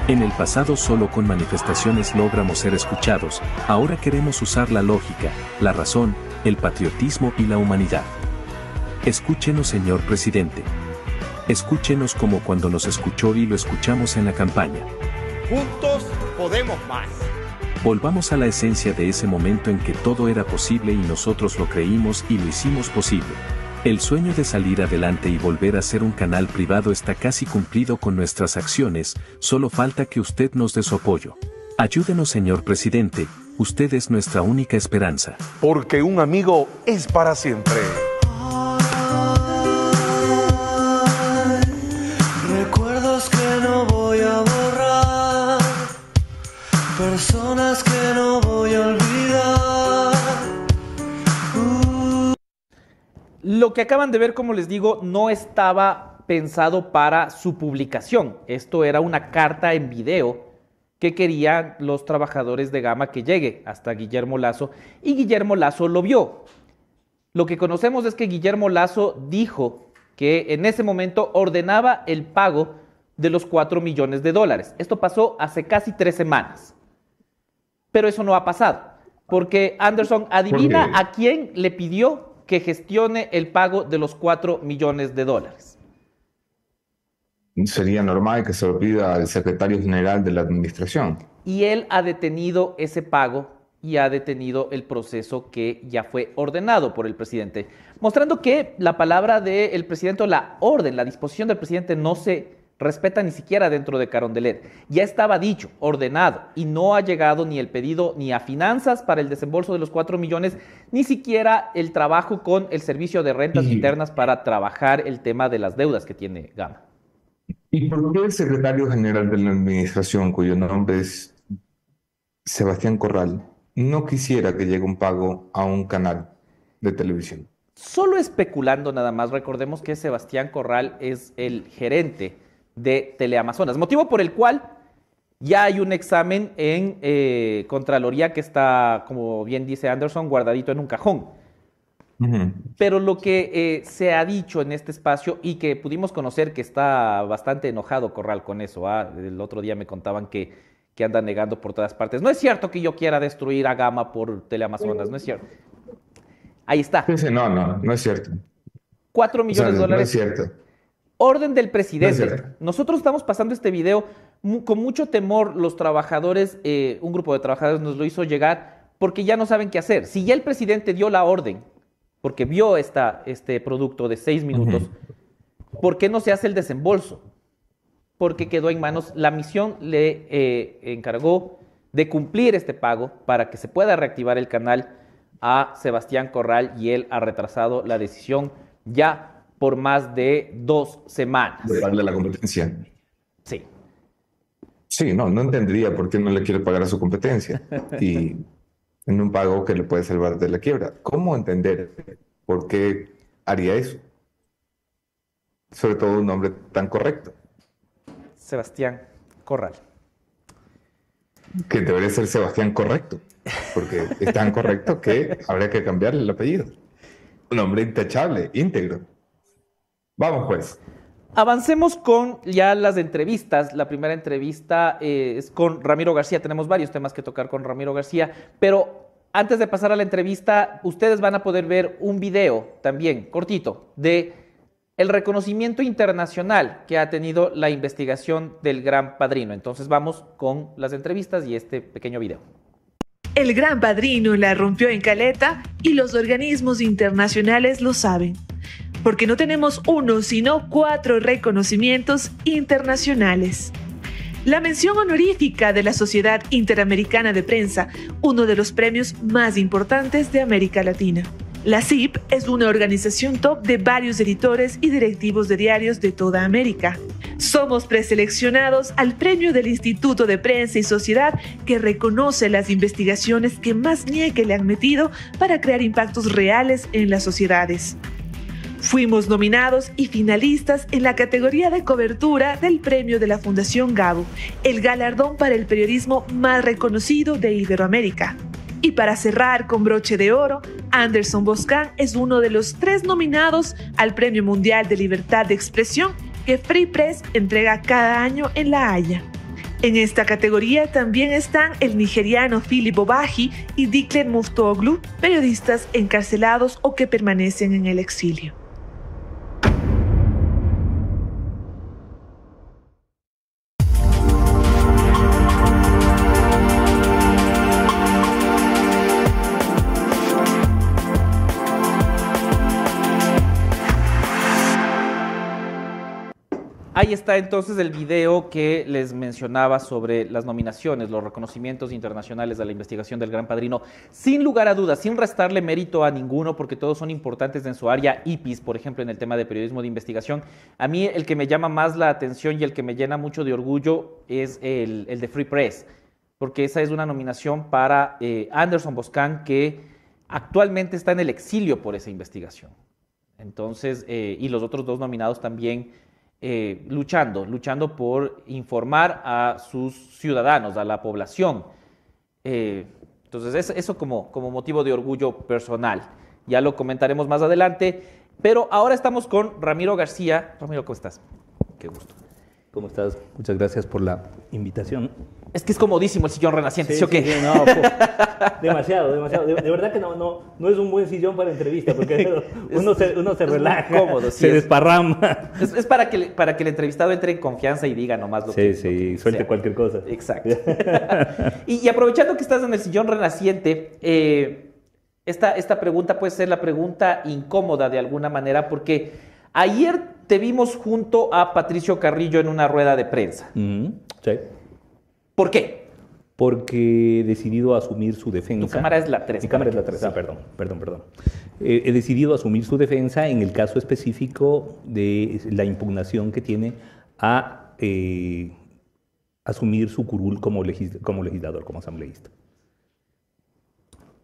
En el pasado solo con manifestaciones logramos ser escuchados, ahora queremos usar la lógica, la razón, el patriotismo y la humanidad. Escúchenos señor presidente. Escúchenos como cuando nos escuchó y lo escuchamos en la campaña. Juntos podemos más. Volvamos a la esencia de ese momento en que todo era posible y nosotros lo creímos y lo hicimos posible. El sueño de salir adelante y volver a ser un canal privado está casi cumplido con nuestras acciones, solo falta que usted nos dé su apoyo. Ayúdenos señor presidente, usted es nuestra única esperanza. Porque un amigo es para siempre. Lo que acaban de ver, como les digo, no estaba pensado para su publicación. Esto era una carta en video que querían los trabajadores de Gama que llegue hasta Guillermo Lazo y Guillermo Lazo lo vio. Lo que conocemos es que Guillermo Lazo dijo que en ese momento ordenaba el pago de los 4 millones de dólares. Esto pasó hace casi tres semanas. Pero eso no ha pasado, porque Anderson, adivina a quién le pidió que gestione el pago de los 4 millones de dólares. Sería normal que se lo pida al secretario general de la administración. Y él ha detenido ese pago y ha detenido el proceso que ya fue ordenado por el presidente, mostrando que la palabra del presidente o la orden, la disposición del presidente no se respeta ni siquiera dentro de Carondelet. Ya estaba dicho, ordenado, y no ha llegado ni el pedido ni a finanzas para el desembolso de los 4 millones, ni siquiera el trabajo con el servicio de rentas internas para trabajar el tema de las deudas que tiene Gama. ¿Y por qué el secretario general de la administración, cuyo nombre es Sebastián Corral, no quisiera que llegue un pago a un canal de televisión? Solo especulando nada más, recordemos que Sebastián Corral es el gerente de Teleamazonas, motivo por el cual ya hay un examen en eh, Contraloría que está, como bien dice Anderson, guardadito en un cajón. Pero lo que eh, se ha dicho en este espacio y que pudimos conocer que está bastante enojado Corral con eso, ¿ah? el otro día me contaban que, que anda negando por todas partes. No es cierto que yo quiera destruir a Gama por Teleamazonas, no es cierto. Ahí está. no, no, no es cierto. Cuatro millones de dólares. No es cierto. Orden del presidente. Nosotros estamos pasando este video con mucho temor. Los trabajadores, eh, un grupo de trabajadores nos lo hizo llegar porque ya no saben qué hacer. Si ya el presidente dio la orden, porque vio esta, este producto de seis minutos, ¿por qué no se hace el desembolso? Porque quedó en manos, la misión le eh, encargó de cumplir este pago para que se pueda reactivar el canal a Sebastián Corral y él ha retrasado la decisión ya por más de dos semanas. De darle la competencia. Sí. Sí, no, no entendería por qué no le quiere pagar a su competencia y en un pago que le puede salvar de la quiebra. ¿Cómo entender por qué haría eso? Sobre todo un hombre tan correcto. Sebastián Corral. Que debería ser Sebastián Correcto, porque es tan correcto que habría que cambiarle el apellido. Un hombre intachable, íntegro. Vamos pues. Avancemos con ya las entrevistas. La primera entrevista eh, es con Ramiro García. Tenemos varios temas que tocar con Ramiro García, pero antes de pasar a la entrevista, ustedes van a poder ver un video también cortito de el reconocimiento internacional que ha tenido la investigación del Gran Padrino. Entonces vamos con las entrevistas y este pequeño video. El Gran Padrino la rompió en Caleta y los organismos internacionales lo saben porque no tenemos uno, sino cuatro reconocimientos internacionales. La mención honorífica de la Sociedad Interamericana de Prensa, uno de los premios más importantes de América Latina. La CIP es una organización top de varios editores y directivos de diarios de toda América. Somos preseleccionados al premio del Instituto de Prensa y Sociedad que reconoce las investigaciones que más nieque le han metido para crear impactos reales en las sociedades. Fuimos nominados y finalistas en la categoría de cobertura del premio de la Fundación Gabo, el galardón para el periodismo más reconocido de Iberoamérica. Y para cerrar con broche de oro, Anderson Boscan es uno de los tres nominados al Premio Mundial de Libertad de Expresión que Free Press entrega cada año en La Haya. En esta categoría también están el nigeriano Philip Obaji y Diklen Muftoglu, periodistas encarcelados o que permanecen en el exilio. Ahí está entonces el video que les mencionaba sobre las nominaciones, los reconocimientos internacionales de la investigación del Gran Padrino. Sin lugar a dudas, sin restarle mérito a ninguno, porque todos son importantes en su área, IPIS, por ejemplo, en el tema de periodismo de investigación. A mí el que me llama más la atención y el que me llena mucho de orgullo es el, de Free Press, porque esa es una nominación para eh, Anderson Boscan, que actualmente está en el exilio por esa investigación. Entonces, eh, y los otros dos nominados también eh, luchando, luchando por informar a sus ciudadanos, a la población. Eh, entonces, eso como, como motivo de orgullo personal. Ya lo comentaremos más adelante. Pero ahora estamos con Ramiro García. Ramiro, ¿cómo estás? Qué gusto. ¿Cómo estás? Muchas gracias por la invitación. Es que es comodísimo el sillón renaciente, ¿sí, o qué? no, demasiado, demasiado. De, verdad que no, no, no es un buen sillón para entrevista, porque uno se, uno se relaja, cómodo, se desparrama. Es, para, que, para que el entrevistado entre en confianza y diga nomás lo que... Sí, sí, suelte cualquier cosa. Exacto. y, aprovechando que estás en el sillón renaciente, eh, esta, esta pregunta puede ser la pregunta incómoda de alguna manera, porque Ayer te vimos junto a Patricio Carrillo en una rueda de prensa. Sí. ¿Por qué? Porque he decidido asumir su defensa. Tu cámara es la 3. Mi cámara es la 3, ah, perdón, perdón, perdón. Eh, he decidido asumir su defensa en el caso específico de la impugnación que tiene a eh, asumir su curul como, legis- como legislador, como asambleísta.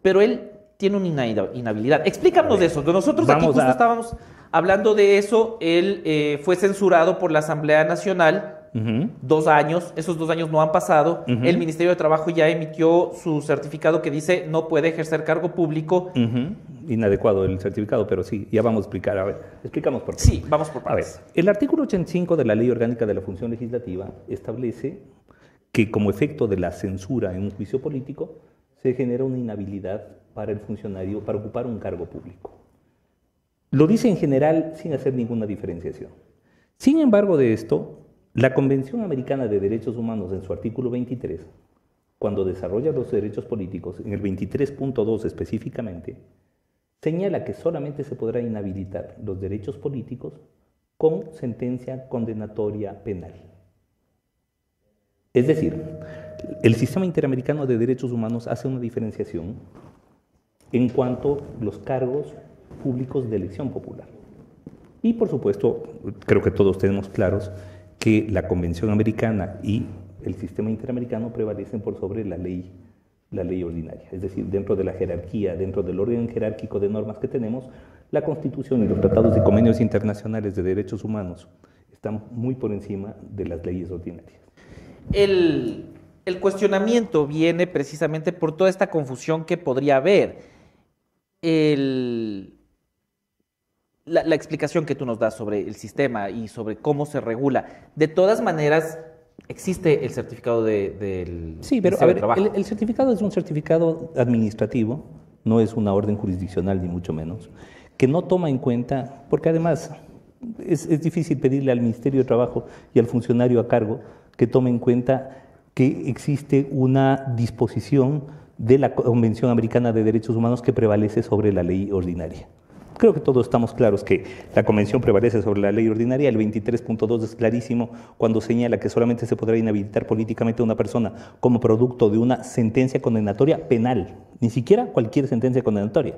Pero él tiene una inhabilidad. Explícanos de eso. Nosotros aquí justo a- estábamos hablando de eso. Él eh, fue censurado por la Asamblea Nacional. Dos años, esos dos años no han pasado. El Ministerio de Trabajo ya emitió su certificado que dice no puede ejercer cargo público. Inadecuado el certificado, pero sí, ya vamos a explicar. A ver, explicamos por qué. Sí, vamos por A ver, partes. el artículo 85 de la Ley Orgánica de la Función Legislativa establece que como efecto de la censura en un juicio político se genera una inhabilidad para el funcionario para ocupar un cargo público. Lo dice en general sin hacer ninguna diferenciación. Sin embargo de esto, la Convención Americana de Derechos Humanos en su artículo 23, cuando desarrolla los derechos políticos, en el 23.2 específicamente, señala que solamente se podrá inhabilitar los derechos políticos con sentencia condenatoria penal. Es decir, el sistema interamericano de derechos humanos hace una diferenciación en cuanto los cargos públicos de elección popular. Y por supuesto, creo que todos tenemos claros que la Convención Americana y el sistema interamericano prevalecen por sobre la ley, la ley ordinaria. Es decir, dentro de la jerarquía, dentro del orden jerárquico de normas que tenemos, la Constitución y los tratados y convenios internacionales de derechos humanos están muy por encima de las leyes ordinarias. El, el cuestionamiento viene precisamente por toda esta confusión que podría haber. El- la, la explicación que tú nos das sobre el sistema y sobre cómo se regula. De todas maneras, existe el certificado de- del Sí, pero a ver, el, el certificado es un certificado administrativo, no es una orden jurisdiccional ni mucho menos, que no toma en cuenta, porque además es, es difícil pedirle al Ministerio de Trabajo y al funcionario a cargo que tome en cuenta que existe una disposición de la Convención Americana de Derechos Humanos que prevalece sobre la ley ordinaria. Creo que todos estamos claros que la Convención prevalece sobre la ley ordinaria. El 23.2 es clarísimo cuando señala que solamente se podrá inhabilitar políticamente a una persona como producto de una sentencia condenatoria penal, ni siquiera cualquier sentencia condenatoria,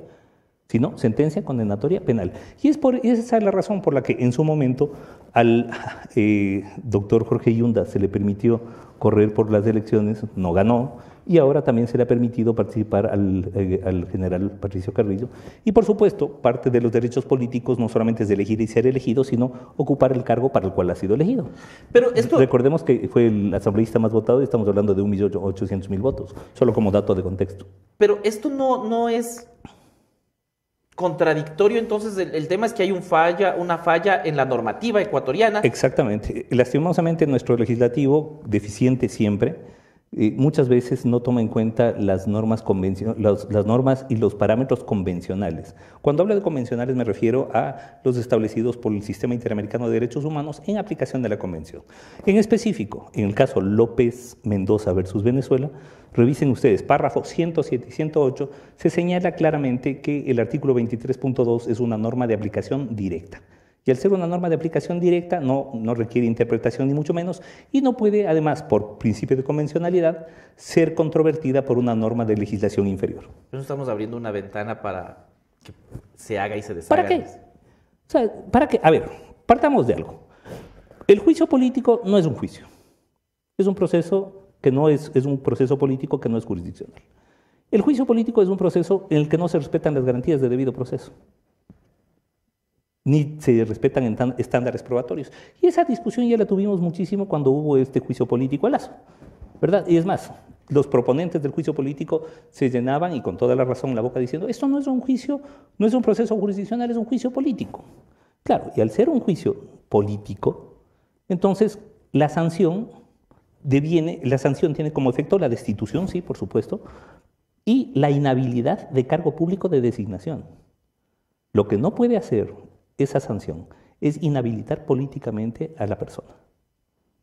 sino sentencia condenatoria penal. Y es por, esa es la razón por la que en su momento al eh, doctor Jorge Yunda se le permitió correr por las elecciones, no ganó, y ahora también se le ha permitido participar al, eh, al general Patricio Carrillo. Y por supuesto, parte de los derechos políticos no solamente es de elegir y ser elegido, sino ocupar el cargo para el cual ha sido elegido. Pero esto... Recordemos que fue el asambleísta más votado y estamos hablando de 1.800.000 votos, solo como dato de contexto. Pero esto no, no es contradictorio, entonces el, el tema es que hay un falla, una falla en la normativa ecuatoriana. Exactamente. Lastimosamente nuestro legislativo, deficiente siempre, muchas veces no toma en cuenta las normas, las, las normas y los parámetros convencionales. Cuando hablo de convencionales me refiero a los establecidos por el Sistema Interamericano de Derechos Humanos en aplicación de la Convención. En específico, en el caso López Mendoza versus Venezuela, revisen ustedes, párrafo 107 y 108, se señala claramente que el artículo 23.2 es una norma de aplicación directa. Y al ser una norma de aplicación directa no, no requiere interpretación ni mucho menos y no puede, además, por principio de convencionalidad, ser controvertida por una norma de legislación inferior. No estamos abriendo una ventana para que se haga y se deshaga. ¿Para qué? O sea, ¿para qué? A ver, partamos de algo. El juicio político no es un juicio. Es un proceso que no es, es un proceso político que no es jurisdiccional. El juicio político es un proceso en el que no se respetan las garantías de debido proceso ni se respetan estándares probatorios. Y esa discusión ya la tuvimos muchísimo cuando hubo este juicio político a Lazo, ¿verdad? Y es más, los proponentes del juicio político se llenaban y con toda la razón la boca diciendo, esto no es un juicio, no es un proceso jurisdiccional, es un juicio político. Claro, y al ser un juicio político, entonces la sanción deviene, la sanción tiene como efecto la destitución, sí, por supuesto, y la inhabilidad de cargo público de designación. Lo que no puede hacer esa sanción es inhabilitar políticamente a la persona.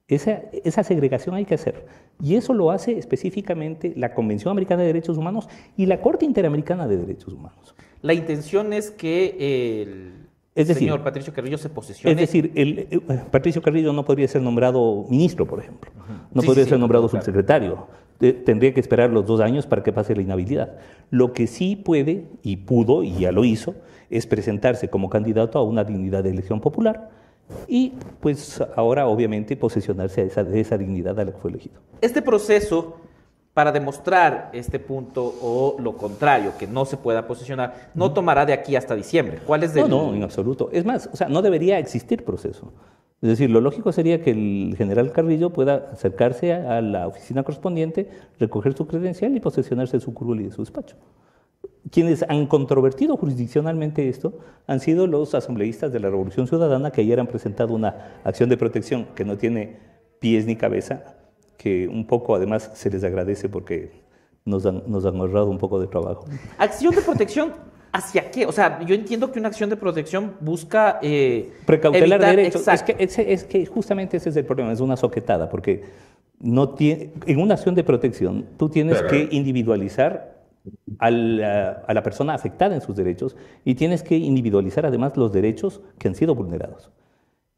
Esa, esa segregación hay que hacer. Y eso lo hace específicamente la Convención Americana de Derechos Humanos y la Corte Interamericana de Derechos Humanos. La intención es que el- Es decir, señor Patricio Carrillo se posicione. Es decir, el, eh, Patricio Carrillo no podría ser nombrado ministro, por ejemplo. No Sí, podría sí, ser sí, nombrado claro. subsecretario. Te- Tendría que esperar los dos años para que pase la inhabilidad. Lo que sí puede, y pudo, y ya lo hizo, es presentarse como candidato a una dignidad de elección popular y, pues, ahora, obviamente, posesionarse a esa, de esa dignidad a la que fue elegido. Este proceso, para demostrar este punto o lo contrario, que no se pueda posicionar, no tomará de aquí hasta diciembre. ¿Cuál es No, el- no, en absoluto. Es más, o sea, no debería existir proceso. Es decir, lo lógico sería que el general Carrillo pueda acercarse a, a la oficina correspondiente, recoger su credencial y posesionarse de su curul y de su despacho. Quienes han controvertido jurisdiccionalmente esto han sido los asambleístas de la Revolución Ciudadana que ayer han presentado una acción de protección que no tiene pies ni cabeza, que un poco además se les agradece porque nos han, nos han ahorrado un poco de trabajo. Acción de protección, ¿hacia qué? O sea, yo entiendo que una acción de protección busca... eh, Precautelar evitar- derechos. Es Exacto. que, ese- es que justamente ese es el problema, es una soquetada, porque no tiene, en una acción de protección tú tienes Claro. que individualizar a la, persona afectada en sus derechos y tienes que individualizar además los derechos que han sido vulnerados.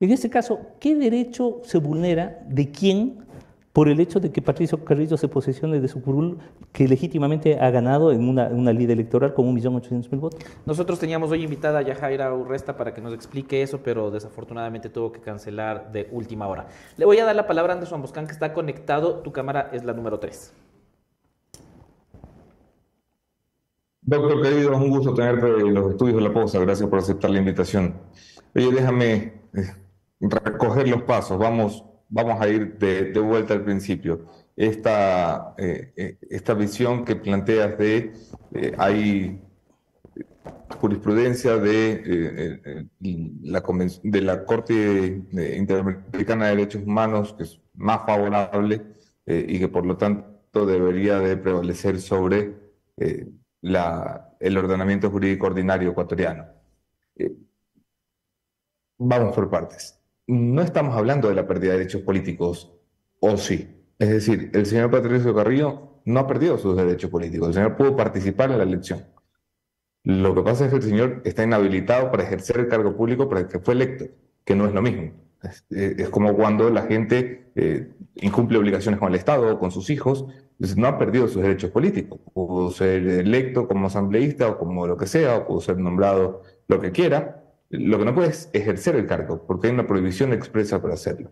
En este caso, ¿qué derecho se vulnera de quién por el hecho de que Patricio Carrillo se posesione de su curul que legítimamente ha ganado en una, una electoral con 1.800.000 votos? Nosotros teníamos hoy invitada a Yajaira Urresta para que nos explique eso, pero desafortunadamente tuvo que cancelar de última hora. Le voy a dar la palabra a Anderson Boscán, que está conectado. Tu cámara es la número 3. Doctor querido, un gusto tenerte en los estudios de la Posa. Gracias por aceptar la invitación. Oye, déjame eh, recoger los pasos. Vamos, vamos a ir de, vuelta al principio. Esta, eh, eh, esta visión que planteas de eh, hay jurisprudencia de, la, de la Corte Interamericana de Derechos Humanos, que es más favorable y que por lo tanto debería de prevalecer sobre el ordenamiento jurídico ordinario ecuatoriano. Eh, vamos por partes. No estamos hablando de la pérdida de derechos políticos, o sí. Es decir, el señor Patricio Carrillo no ha perdido sus derechos políticos. El señor pudo participar en la elección. Lo que pasa es que el señor está inhabilitado para ejercer el cargo público para el que fue electo, que no es lo mismo. Es, como cuando la gente eh, incumple obligaciones con el Estado o con sus hijos, no ha perdido sus derechos políticos. Pudo ser electo como asambleísta o como lo que sea, o pudo ser nombrado lo que quiera. Lo que no puede es ejercer el cargo, porque hay una prohibición expresa para hacerlo.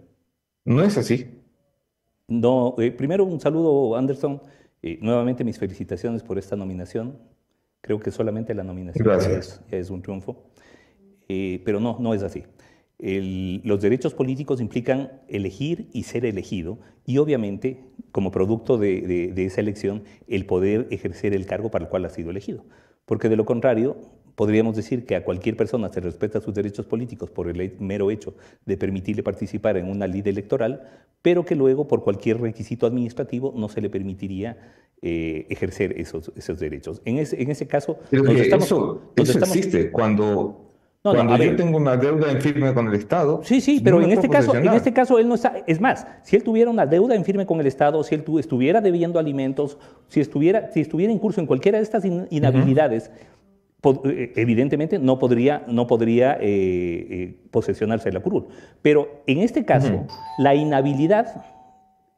¿No es así? No, eh, primero un saludo, Anderson. Eh, nuevamente mis felicitaciones por esta nominación. Creo que solamente la nominación es un triunfo. Eh, pero no, no es así. El- los derechos políticos implican elegir y ser elegido y obviamente, como producto de, de- de esa elección, el poder ejercer el cargo para el cual ha sido elegido. Porque de lo contrario, podríamos decir que a cualquier persona se respeta sus derechos políticos por el mero hecho de permitirle participar en una lid electoral, pero que luego, por cualquier requisito administrativo, no se le permitiría eh, ejercer esos, esos derechos. En ese, en ese caso, Pero nos que estamos- eso, nos eso estamos- existe cuando, No, no, cuando a yo ver. tengo una deuda en firme con el Estado. Sí, sí, no pero en este caso, en este caso él no está. Es más, si él tuviera una deuda en firme con el Estado, si él tu- estuviera debiendo alimentos, si estuviera, si estuviera en curso en cualquiera de estas in- inhabilidades, eh, evidentemente no podría, no podría eh, eh, posesionarse de la curul. Pero en este caso, la inhabilidad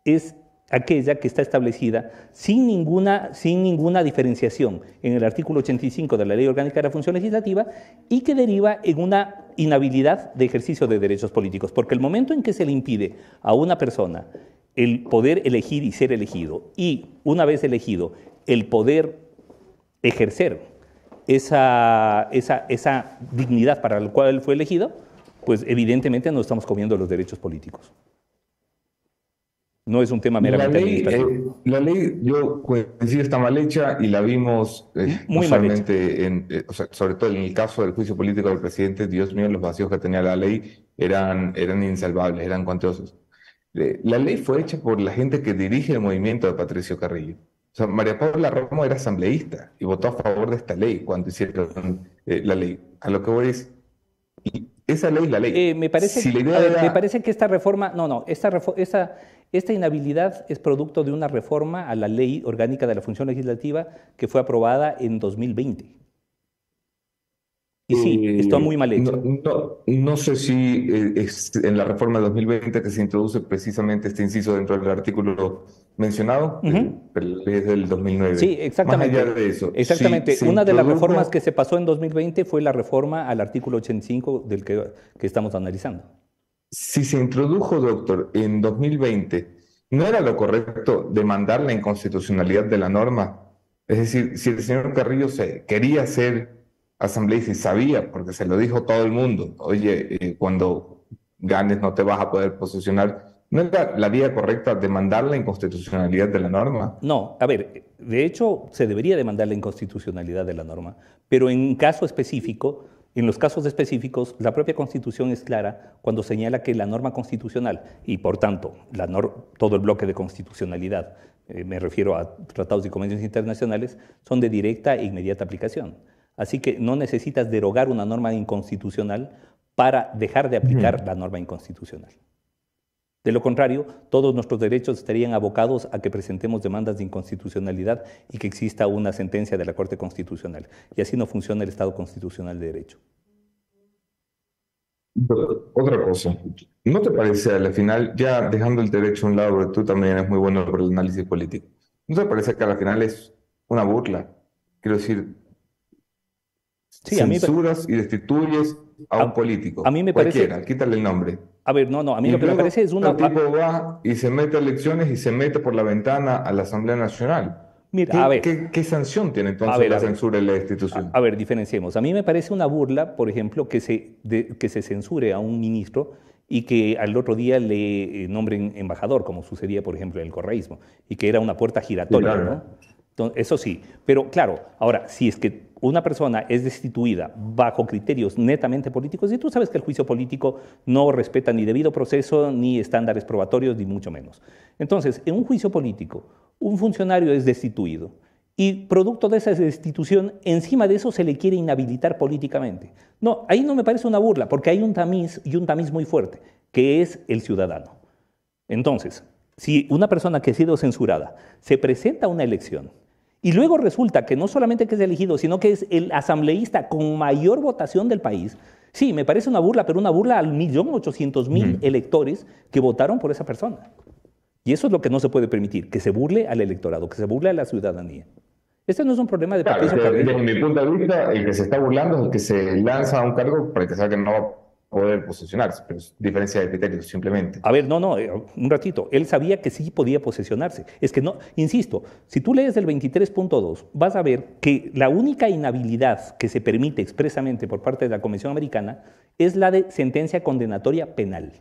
es aquella que está establecida sin ninguna, sin ninguna diferenciación en el artículo 85 de la Ley Orgánica de la Función Legislativa y que deriva en una inhabilidad de ejercicio de derechos políticos. Porque el momento en que se le impide a una persona el poder elegir y ser elegido y una vez elegido el poder ejercer esa, esa, esa dignidad para la cual fue elegido, pues evidentemente no estamos comiendo los derechos políticos. No es un tema La meramente ley, administrativo. eh, la ley, yo coincido, está mal hecha y la vimos eh, Muy mal hecha. en, eh, o sea, sobre todo en el caso del juicio político del presidente, Dios mío, los vacíos que tenía la ley eran, eran insalvables, eran cuantiosos. La ley fue hecha por la gente que dirige el movimiento de Patricio Carrillo. O sea, María Paula Romo era asambleísta y votó a favor de esta ley cuando hicieron eh, la ley. A lo que voy es, esa ley, la ley. Eh, me, parece, si la idea a ver, era- me parece que esta reforma, no, no, esta, esta, esta inhabilidad es producto de una reforma a la ley orgánica de la función legislativa que fue aprobada en 2020. Y sí, está muy mal hecho. No, no, no sé si eh, es en la reforma de 2020 que se introduce precisamente este inciso dentro del artículo mencionado, Ujú. pero es del 2009. Sí, exactamente. Más allá de eso, Exactamente. Una de las reformas que se pasó en 2020 fue la reforma al artículo 85 del que, que estamos analizando. Si se introdujo, doctor, en 2020, ¿no era lo correcto demandar la inconstitucionalidad de la norma? Es decir, si el señor Carrillo se quería ser asambleísta y sabía, porque se lo dijo todo el mundo, oye, eh, cuando ganes no te vas a poder posicionar, ¿no era la vía correcta demandar la inconstitucionalidad de la norma? No, a ver, de hecho se debería demandar la inconstitucionalidad de la norma, pero en caso específico, en los casos específicos, la propia Constitución es clara cuando señala que la norma constitucional y por tanto la todo el bloque de constitucionalidad, eh, me refiero a tratados y convenios internacionales, son de directa e inmediata aplicación. Así que no necesitas derogar una norma inconstitucional para dejar de aplicar la norma inconstitucional. De lo contrario, todos nuestros derechos estarían abocados a que presentemos demandas de inconstitucionalidad y que exista una sentencia de la Corte Constitucional. Y así no funciona el Estado constitucional de derecho. Pero, Otra cosa, ¿no te parece a la final, ya dejando el derecho a un lado, tú también eres muy bueno por el análisis político, ¿no te parece que a la final es una burla? Quiero decir, Sí, a mí- censuras y destituyes a un político, a mí me parece- cualquiera, quítale el nombre. A ver, no, no, a mí Y lo que me parece es una... El tipo va y se mete a elecciones y se mete por la ventana a la Asamblea Nacional. Mira, ¿Qué, a ver. qué- qué sanción tiene entonces A ver, la a censura y la destitución? A ver, diferenciemos. A mí me parece una burla, por ejemplo, que se, de- que se censure a un ministro y que al otro día le eh, nombren embajador, como sucedía, por ejemplo, en el correísmo, y que era una puerta giratoria, claro. ¿no? Entonces, eso sí. Pero claro, ahora, si es que una persona es destituida bajo criterios netamente políticos, y tú sabes que el juicio político no respeta ni debido proceso, ni estándares probatorios, ni mucho menos. Entonces, en un juicio político, un funcionario es destituido y producto de esa destitución, encima de eso se le quiere inhabilitar políticamente. No, ahí no me parece una burla, porque hay un tamiz y un tamiz muy fuerte, que es el ciudadano. Entonces, si una persona que ha sido censurada se presenta a una elección y luego resulta que no solamente que es elegido, sino que es el asambleísta con mayor votación del país, sí, me parece una burla, pero una burla al millón ochocientos mil electores que votaron por esa persona. Y eso es lo que no se puede permitir, que se burle al electorado, que se burle a la ciudadanía. Este no es un problema de Claro, Patricio que Carrillo. desde mi punto de vista, el que se está burlando es el que se lanza a un cargo para que sabe que no va a poder posesionarse, pero es diferencia de criterios, simplemente. A ver, no, no, eh, un ratito. Él sabía que sí podía posesionarse. Es que no, insisto, si tú lees el 23.2, vas a ver que la única inhabilidad que se permite expresamente por parte de la Comisión Americana es la de sentencia condenatoria penal.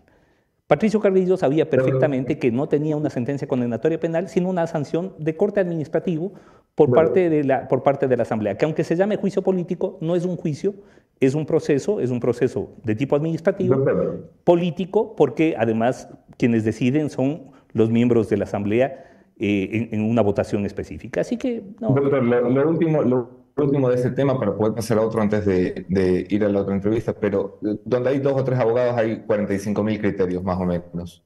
Patricio Carrillo sabía perfectamente que no tenía una sentencia condenatoria penal, sino una sanción de corte administrativo por parte de la, por parte de la Asamblea, que aunque se llame juicio político, no es un juicio, es un proceso, es un proceso de tipo administrativo, político, porque además quienes deciden son los miembros de la Asamblea eh, en, en una votación específica. Así que, no. Doctor, lo, lo último, lo último de ese tema para poder pasar a otro antes de, de ir a la otra entrevista, pero donde hay dos o tres abogados hay 45 mil criterios más o menos.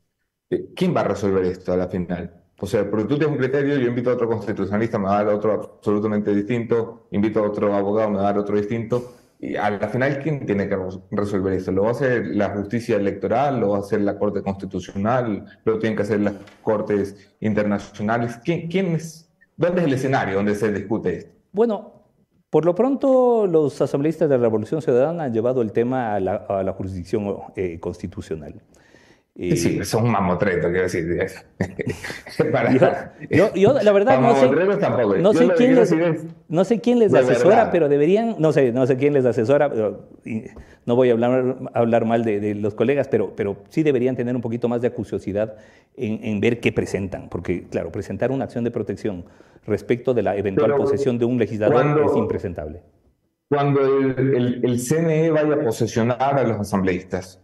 Eh, ¿Quién va a resolver esto a la final? O sea, porque tú tienes un criterio, yo invito a otro constitucionalista, me va a dar otro absolutamente distinto, invito a otro abogado, me va a dar otro distinto. Y a la final, ¿quién tiene que res- resolver esto? ¿Lo va a hacer la justicia electoral? ¿Lo va a hacer la Corte Constitucional? ¿Lo tienen que hacer las Cortes internacionales? ¿Quién, quién es? ¿Dónde es el escenario donde se discute esto? Bueno, por lo pronto los asambleístas de la Revolución Ciudadana han llevado el tema a la, a la jurisdicción eh, constitucional. Eh, Sí, son un mamotreto, quiero decir. Para- Yo, yo, la verdad, no sé, no sé quién les, es- no sé quién les asesora, verdad. pero deberían, no sé, no sé quién les asesora, pero, y no voy a hablar, hablar mal de, de los colegas, pero, pero sí deberían tener un poquito más de acuciosidad en, en ver qué presentan, porque claro, presentar una acción de protección respecto de la eventual Pero posesión de un legislador cuando- es impresentable. Cuando el, el- el CNE vaya a posesionar a los asambleístas,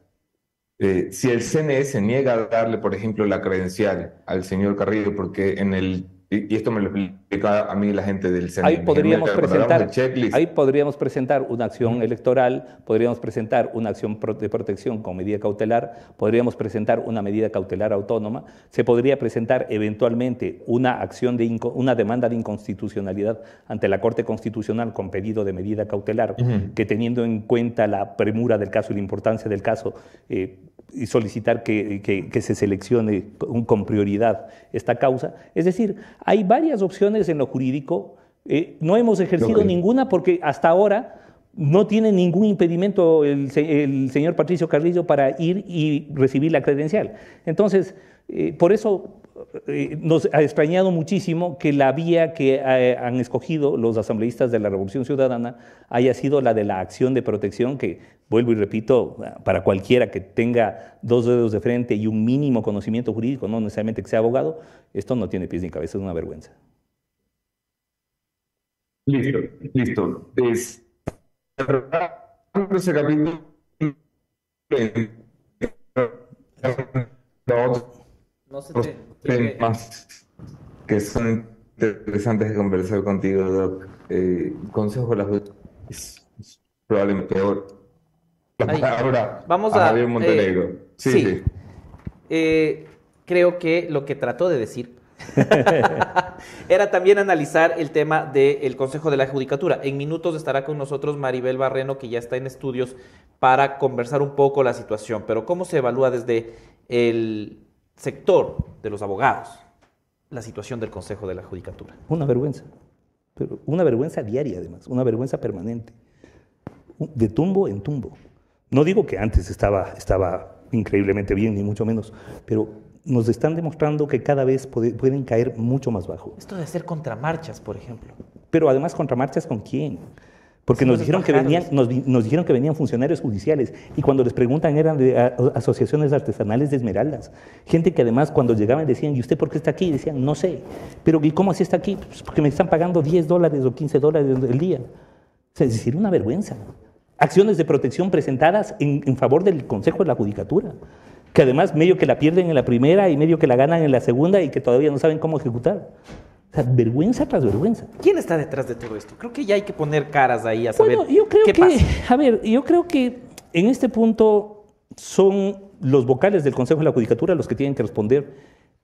eh, si el CNE se niega a darle, por ejemplo, la credencial al señor Carrillo, porque en el y, y esto me lo explica a mí la gente del CNE. Ahí podríamos presentar, de checklist, ahí podríamos presentar una acción electoral, podríamos presentar una acción de protección con medida cautelar, podríamos presentar una medida cautelar autónoma, se podría presentar eventualmente una acción de una demanda de inconstitucionalidad ante la Corte Constitucional con pedido de medida cautelar, que teniendo en cuenta la premura del caso y la importancia del caso, eh, y solicitar que, que- que se seleccione con, prioridad esta causa. Es decir, hay varias opciones en lo jurídico. eh, no hemos ejercido ninguna porque hasta ahora no tiene ningún impedimento el señor Patricio Carrillo para ir y recibir la credencial. Entonces, eh, por eso eh, nos ha extrañado muchísimo que la vía que eh, han escogido los asambleístas de la Revolución Ciudadana haya sido la de la acción de protección, que vuelvo y repito, para cualquiera que tenga dos dedos de frente y un mínimo conocimiento jurídico, no necesariamente que sea abogado, esto no tiene pies ni cabeza, es una vergüenza. Listo, listo. Es, ese capítulo No se te- temas que son interesantes de conversar contigo, Doc. Eh, Consejo de la Justicia es, es probablemente peor. La Ahí. palabra Vamos a a. Javier Montenegro. eh, sí, sí. sí. Eh, creo que lo que trató de decir era también analizar el tema del Consejo de la Judicatura. En minutos estará con nosotros Maribel Barreno, que ya está en estudios, para conversar un poco la situación. Pero ¿cómo se evalúa desde el sector de los abogados la situación del Consejo de la Judicatura? Una vergüenza, pero una vergüenza diaria además, una vergüenza permanente, de tumbo en tumbo. No digo que antes estaba, estaba increíblemente bien, ni mucho menos, pero nos están demostrando que cada vez puede- pueden caer mucho más bajo. Esto de hacer contramarchas, por ejemplo. Pero además contramarchas con quién? Porque Sí, nos dijeron, que venían, nos, di- nos dijeron que venían funcionarios judiciales y cuando les preguntan eran de a- asociaciones artesanales de esmeraldas. Gente que además cuando llegaban decían, ¿y usted por qué está aquí? Y decían, no sé. Pero ¿y cómo así está aquí? Pues porque me están pagando 10 dólares o 15 dólares el día. O sea, es decir, una vergüenza. Acciones de protección presentadas en, en favor del Consejo de la Judicatura, que además medio que la pierden en la primera y medio que la ganan en la segunda y que todavía no saben cómo ejecutar. O sea, vergüenza tras vergüenza. ¿Quién está detrás de todo esto? Creo que ya hay que poner caras ahí a saber Bueno, yo creo qué que, pasa. a ver, yo creo que en este punto son los vocales del Consejo de la Judicatura los que tienen que responder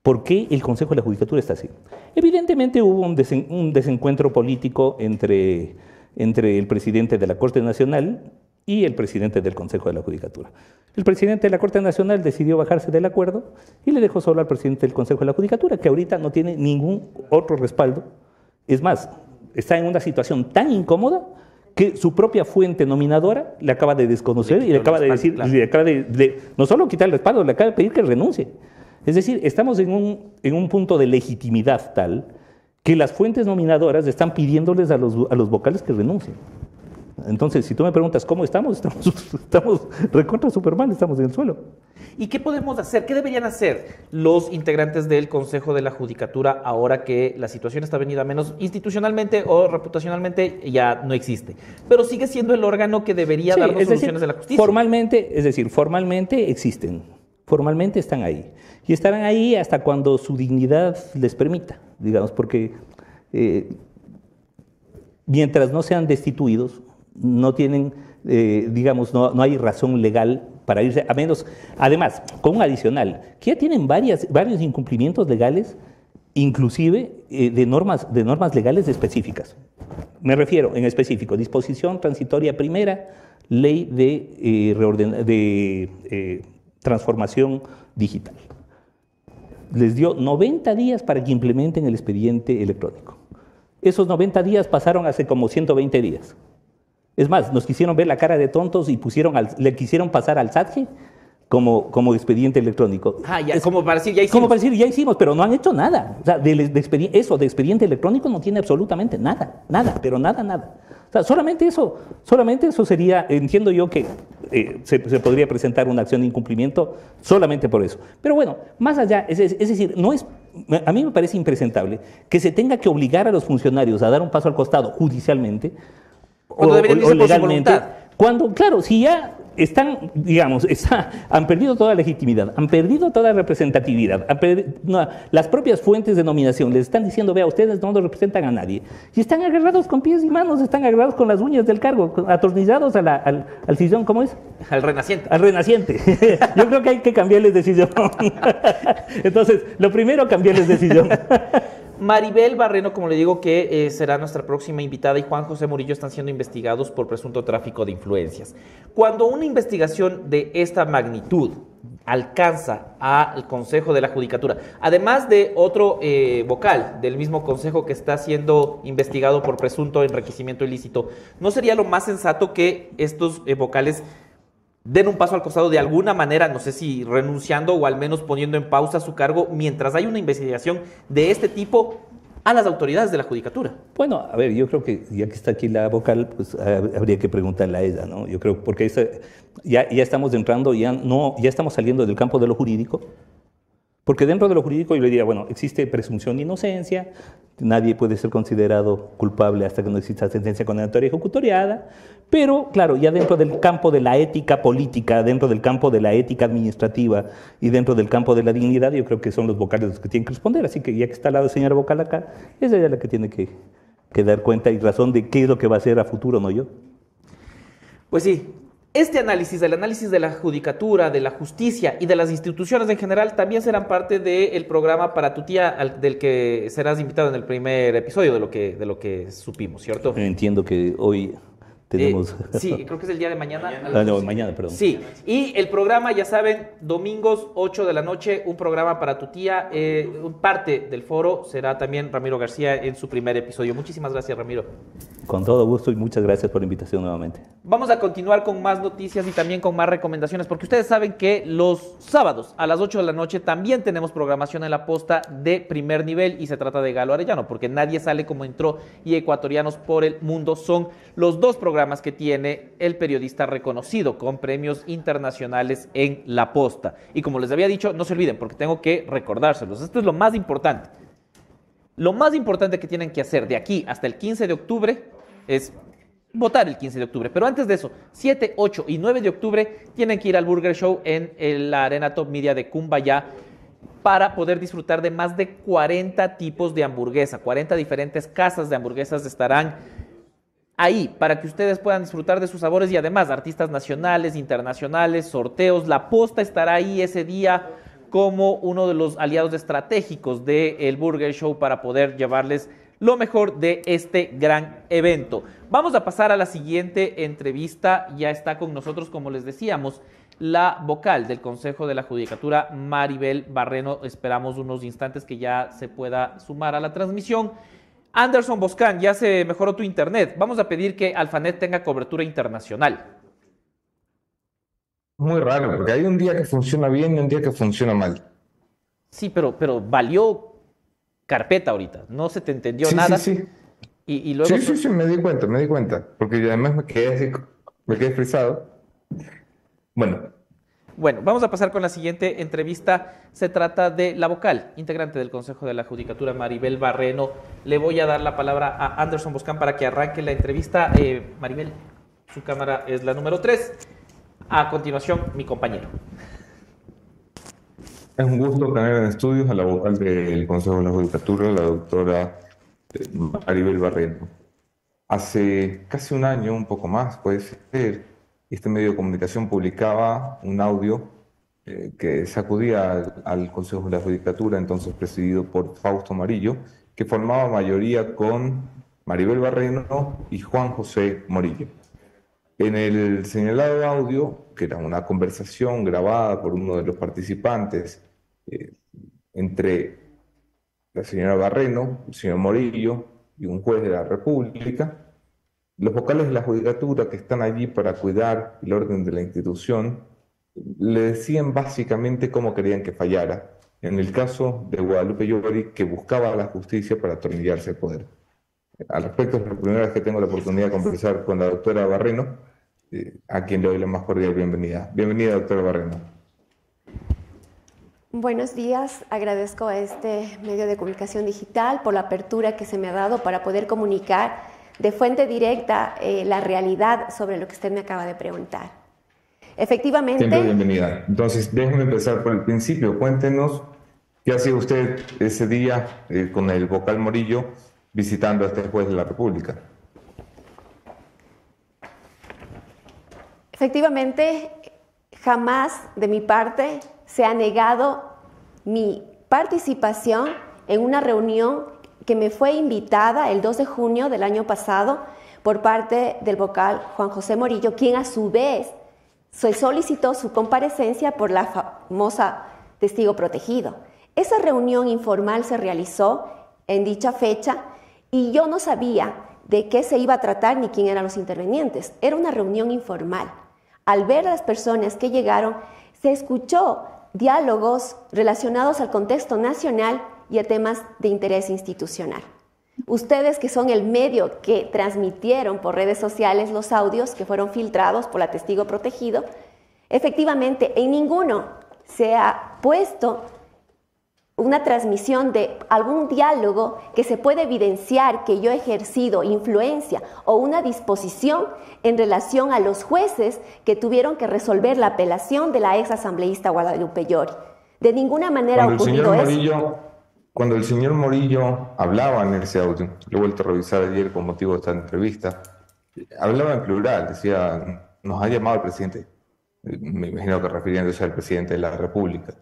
por qué el Consejo de la Judicatura está así. Evidentemente hubo un, desen- un desencuentro político entre, entre el presidente de la Corte Nacional y el presidente del Consejo de la Judicatura. El presidente de la Corte Nacional decidió bajarse del acuerdo y le dejó solo al presidente del Consejo de la Judicatura, que ahorita no tiene ningún otro respaldo. Es más, está en una situación tan incómoda que su propia fuente nominadora le acaba de desconocer Le y le acaba de decir, claro. le acaba de, de- no solo quitar el respaldo, le acaba de pedir que renuncie. Es decir, estamos en un, en un punto de legitimidad tal que las fuentes nominadoras están pidiéndoles a los, a los vocales que renuncien. Entonces, si tú me preguntas cómo estamos, estamos, estamos recontra Superman, estamos en el suelo. ¿Y qué podemos hacer? ¿Qué deberían hacer los integrantes del Consejo de la Judicatura ahora que la situación está venida a menos institucionalmente o reputacionalmente ya no existe? Pero sigue siendo el órgano que debería Sí, es decir, soluciones de la justicia. Formalmente, es decir, formalmente existen, formalmente están ahí. Y estarán ahí hasta cuando su dignidad les permita, digamos, porque eh, mientras no sean destituidos, no tienen, eh, digamos, no, hay razón legal para irse, a menos, además, con un adicional, que ya tienen varias, varios incumplimientos legales, inclusive eh, de, normas, de normas legales específicas. Me refiero en específico, disposición transitoria primera, ley de, eh, de transformación digital. Les dio 90 días para que implementen el expediente electrónico. Esos 90 días pasaron hace como 120 días. Es más, nos quisieron ver la cara de tontos y pusieron al- le quisieron pasar al SATGE como, como expediente electrónico. Ah, ya, como para decir, ya hicimos. Como para decir, ya hicimos, pero no han hecho nada. O sea, de, de expedi- eso de expediente electrónico no tiene absolutamente nada, nada, pero nada, nada. O sea, solamente eso, solamente eso sería, entiendo yo que eh, se, se podría presentar una acción de incumplimiento solamente por eso. Pero bueno, más allá, es, es- es decir, no es, a mí me parece impresentable que se tenga que obligar a los funcionarios a dar un paso al costado judicialmente Cuando deberían irse por su voluntad. Cuando, claro, si ya están, digamos, está- han perdido toda legitimidad, han perdido toda representatividad, han perdi- no, las propias fuentes de nominación les están diciendo, vea, ustedes no nos representan a nadie, y están agarrados con pies y manos, están agarrados con las uñas del cargo, atornillados a la- al, al sillón, ¿cómo es? Al renaciente. Al renaciente. Yo creo que hay que cambiarles de sillón. Entonces, lo primero, cambiarles de sillón. Maribel Barreno, como le digo, que eh, será nuestra próxima invitada, y Juan José Murillo están siendo investigados por presunto tráfico de influencias. Cuando una investigación de esta magnitud alcanza al Consejo de la Judicatura, además de otro eh, vocal del mismo Consejo que está siendo investigado por presunto enriquecimiento ilícito, ¿no sería lo más sensato que estos eh, vocales den un paso al costado de alguna manera, no sé si renunciando o al menos poniendo en pausa su cargo mientras hay una investigación de este tipo a las autoridades de la judicatura. Bueno, a ver, yo creo que ya que está aquí la vocal, pues habría que preguntarle a ella, ¿no? Yo creo, porque ya, ya estamos entrando, ya, no, ya estamos saliendo del campo de lo jurídico, porque dentro de lo jurídico yo le diría, bueno, existe presunción de inocencia, nadie puede ser considerado culpable hasta que no exista sentencia condenatoria ejecutoriada, pero claro, ya dentro del campo de la ética política, dentro del campo de la ética administrativa y dentro del campo de la dignidad, yo creo que son los vocales los que tienen que responder, así que ya que está la señora vocal acá, es ella la que tiene que, que dar cuenta y razón de qué es lo que va a hacer a futuro, no yo. Pues sí, este análisis, el análisis de la judicatura, de la justicia y de las instituciones en general también serán parte del programa para tu tía, al- del que serás invitado en el primer episodio de lo que, de lo que supimos, ¿cierto? Entiendo que hoy tenemos... Eh, sí, creo que es el día de mañana. Ah, no, mañana, perdón. Sí, y el programa, ya saben, domingos 8 de la noche, un programa para tu tía. eh, parte del foro será también Ramiro García en su primer episodio. Muchísimas gracias, Ramiro. Con todo gusto y muchas gracias por la invitación nuevamente. Vamos a continuar con más noticias y también con más recomendaciones, porque ustedes saben que los sábados a las 8 de la noche también tenemos programación en la posta de primer nivel y se trata de Galo Arellano, porque nadie sale como entró y ecuatorianos por el mundo son los dos programas que tiene el periodista reconocido con premios internacionales en la posta. Y como les había dicho, no se olviden, porque tengo que recordárselos. Esto es lo más importante. Lo más importante que tienen que hacer de aquí hasta el 15 de octubre es votar el 15 de octubre. Pero antes de eso, 7, 8 y 9 de octubre tienen que ir al Burger Show en la Arena Top Media de Cumbaya para poder disfrutar de más de 40 tipos de hamburguesa. 40 diferentes casas de hamburguesas estarán ahí para que ustedes puedan disfrutar de sus sabores y además artistas nacionales, internacionales, sorteos. La posta estará ahí ese día como uno de los aliados estratégicos del Burger Show para poder llevarles lo mejor de este gran evento. Vamos a pasar a la siguiente entrevista. Ya está con nosotros, como les decíamos, la vocal del Consejo de la Judicatura, Maribel Barreno. Esperamos unos instantes que ya se pueda sumar a la transmisión. Anderson Boscan, ya se mejoró tu internet. Vamos a pedir que Alfanet tenga cobertura internacional. Muy raro, porque hay un día que funciona bien y un día que funciona mal. Sí, pero, pero valió carpeta ahorita. No se te entendió Sí, nada. sí, sí. Y, y luego. Sí, sí, sí, me di cuenta, me di cuenta. Porque yo además me quedé así, me quedé frisado. Bueno, Bueno, vamos a pasar con la siguiente entrevista. Se trata de la vocal, integrante del Consejo de la Judicatura, Maribel Barreno. Le voy a dar la palabra a Anderson Boscan para que arranque la entrevista. Eh, Maribel, su cámara es la número 3. A continuación, mi compañero. es un gusto tener en estudios a la vocal del Consejo de la Judicatura, la doctora eh, Maribel Barreno. Hace casi un año, un poco más, puede ser, este medio de comunicación publicaba un audio eh, que sacudía al, Consejo de la Judicatura, entonces presidido por Fausto Amarillo, que formaba mayoría con Maribel Barreno y Juan José Morillo. En el señalado audio, que era una conversación grabada por uno de los participantes eh, entre la señora Barreno, el señor Morillo y un juez de la República, los vocales de la judicatura que están allí para cuidar el orden de la institución le decían básicamente cómo querían que fallara. En el caso de Guadalupe Llori, que buscaba la justicia para atornillarse el poder. Al respecto, es la primera vez que tengo la oportunidad de conversar con la doctora Barreno, eh, a quien le doy la más cordial bienvenida. Bienvenida, doctora Barreno. Buenos días, agradezco a este medio de comunicación digital por la apertura que se me ha dado para poder comunicar de fuente directa eh, la realidad sobre lo que usted me acaba de preguntar. Efectivamente. Siempre bienvenida. Entonces, déjeme empezar por el principio. Cuéntenos qué hacía usted ese día eh, con el vocal Morillo visitando a este juez de la República. Efectivamente, jamás de mi parte se ha negado mi participación en una reunión que me fue invitada el 2 de junio del año pasado por parte del vocal Juan José Morillo, quien a su vez solicitó su comparecencia por la famosa testigo protegido. Esa reunión informal se realizó en dicha fecha y yo no sabía de qué se iba a tratar ni quién eran los intervenientes. Era una reunión informal. Al ver a las personas que llegaron, se escuchó diálogos relacionados al contexto nacional y a temas de interés institucional. Ustedes que son el medio que transmitieron por redes sociales los audios que fueron filtrados por la testigo protegido, efectivamente en ninguno se ha puesto una transmisión de algún diálogo que se puede evidenciar que yo he ejercido influencia o una disposición en relación a los jueces que tuvieron que resolver la apelación de la ex asambleísta Guadalupe Llori. De ninguna manera ha ocurrido eso. Cuando el señor Morillo hablaba en ese audio, lo he vuelto a revisar ayer con motivo de esta entrevista, hablaba en plural, decía, nos ha llamado el presidente, me imagino que refiriéndose al presidente de la República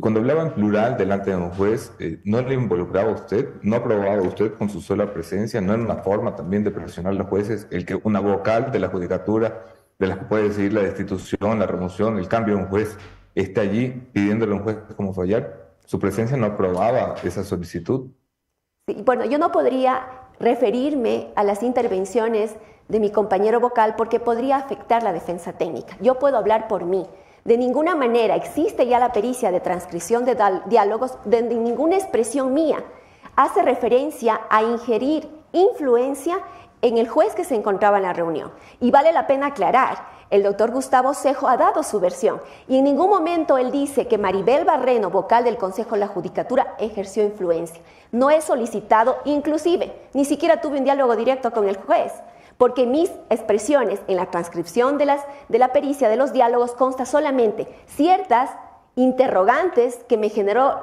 cuando hablaba en plural delante de un juez, eh, ¿no le involucraba usted? ¿No aprobaba usted con su sola presencia? ¿No era una forma también de presionar a los jueces el que una vocal de la judicatura, de la que puede decidir la destitución, la remoción, el cambio de un juez, esté allí pidiéndole a un juez cómo fallar? ¿Su presencia no aprobaba esa solicitud? bueno, yo no podría referirme a las intervenciones de mi compañero vocal porque podría afectar la defensa técnica. Yo puedo hablar por mí. De ninguna manera existe ya la pericia de transcripción de diálogos, de ninguna expresión mía hace referencia a ingerir influencia en el juez que se encontraba en la reunión. Y vale la pena aclarar, el doctor Gustavo Cejo ha dado su versión y en ningún momento él dice que Maribel Barreno, vocal del Consejo de la Judicatura, ejerció influencia. No he solicitado, inclusive, ni siquiera tuve un diálogo directo con el juez porque mis expresiones en la transcripción de, de la pericia de los diálogos consta solamente ciertas interrogantes que me generó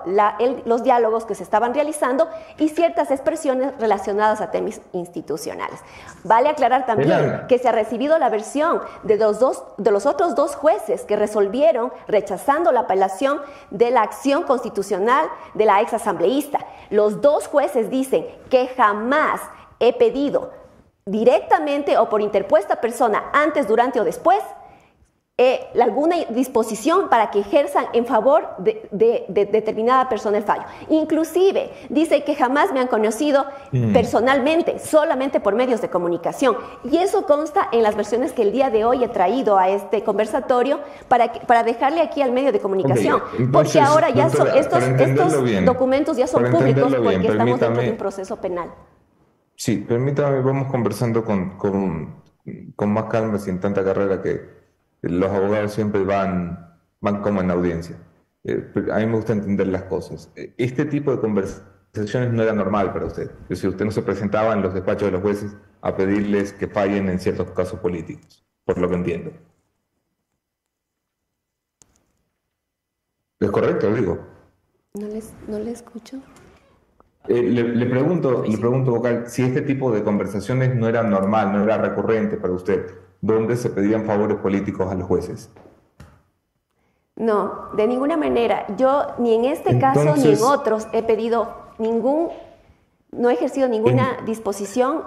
los diálogos que se estaban realizando y ciertas expresiones relacionadas a temas institucionales. Vale aclarar también que se ha recibido la versión de los, dos, de los otros dos jueces que resolvieron rechazando la apelación de la acción constitucional de la ex asambleísta. Los dos jueces dicen que jamás he pedido directamente o por interpuesta persona antes, durante o después, eh, alguna disposición para que ejerzan en favor de, determinada persona el fallo. Inclusive dice que jamás me han conocido mm. personalmente, solamente por medios de comunicación. Y eso consta en las versiones que el día de hoy he traído a este conversatorio para, para dejarle aquí al medio de comunicación. porque ahora ya son, estos, estos documentos ya son públicos porque estamos dentro de un proceso penal. Sí, permítame, vamos conversando con, con, más calma, sin tanta carrera, que los abogados siempre van, van como en audiencia. Eh, a mí me gusta entender las cosas. Eh, este tipo de conversaciones no era normal para usted. Es decir, usted no se presentaba en los despachos de los jueces a pedirles que fallen en ciertos casos políticos, por lo que entiendo. ¿Es correcto, digo? No les, no le escucho. Eh, le, pregunto, le pregunto, vocal, si este tipo de conversaciones no era normal, no era recurrente para usted, ¿dónde se pedían favores políticos a los jueces? No, de ninguna manera. Yo ni en este caso ni en otros he pedido ningún, no he ejercido ninguna disposición.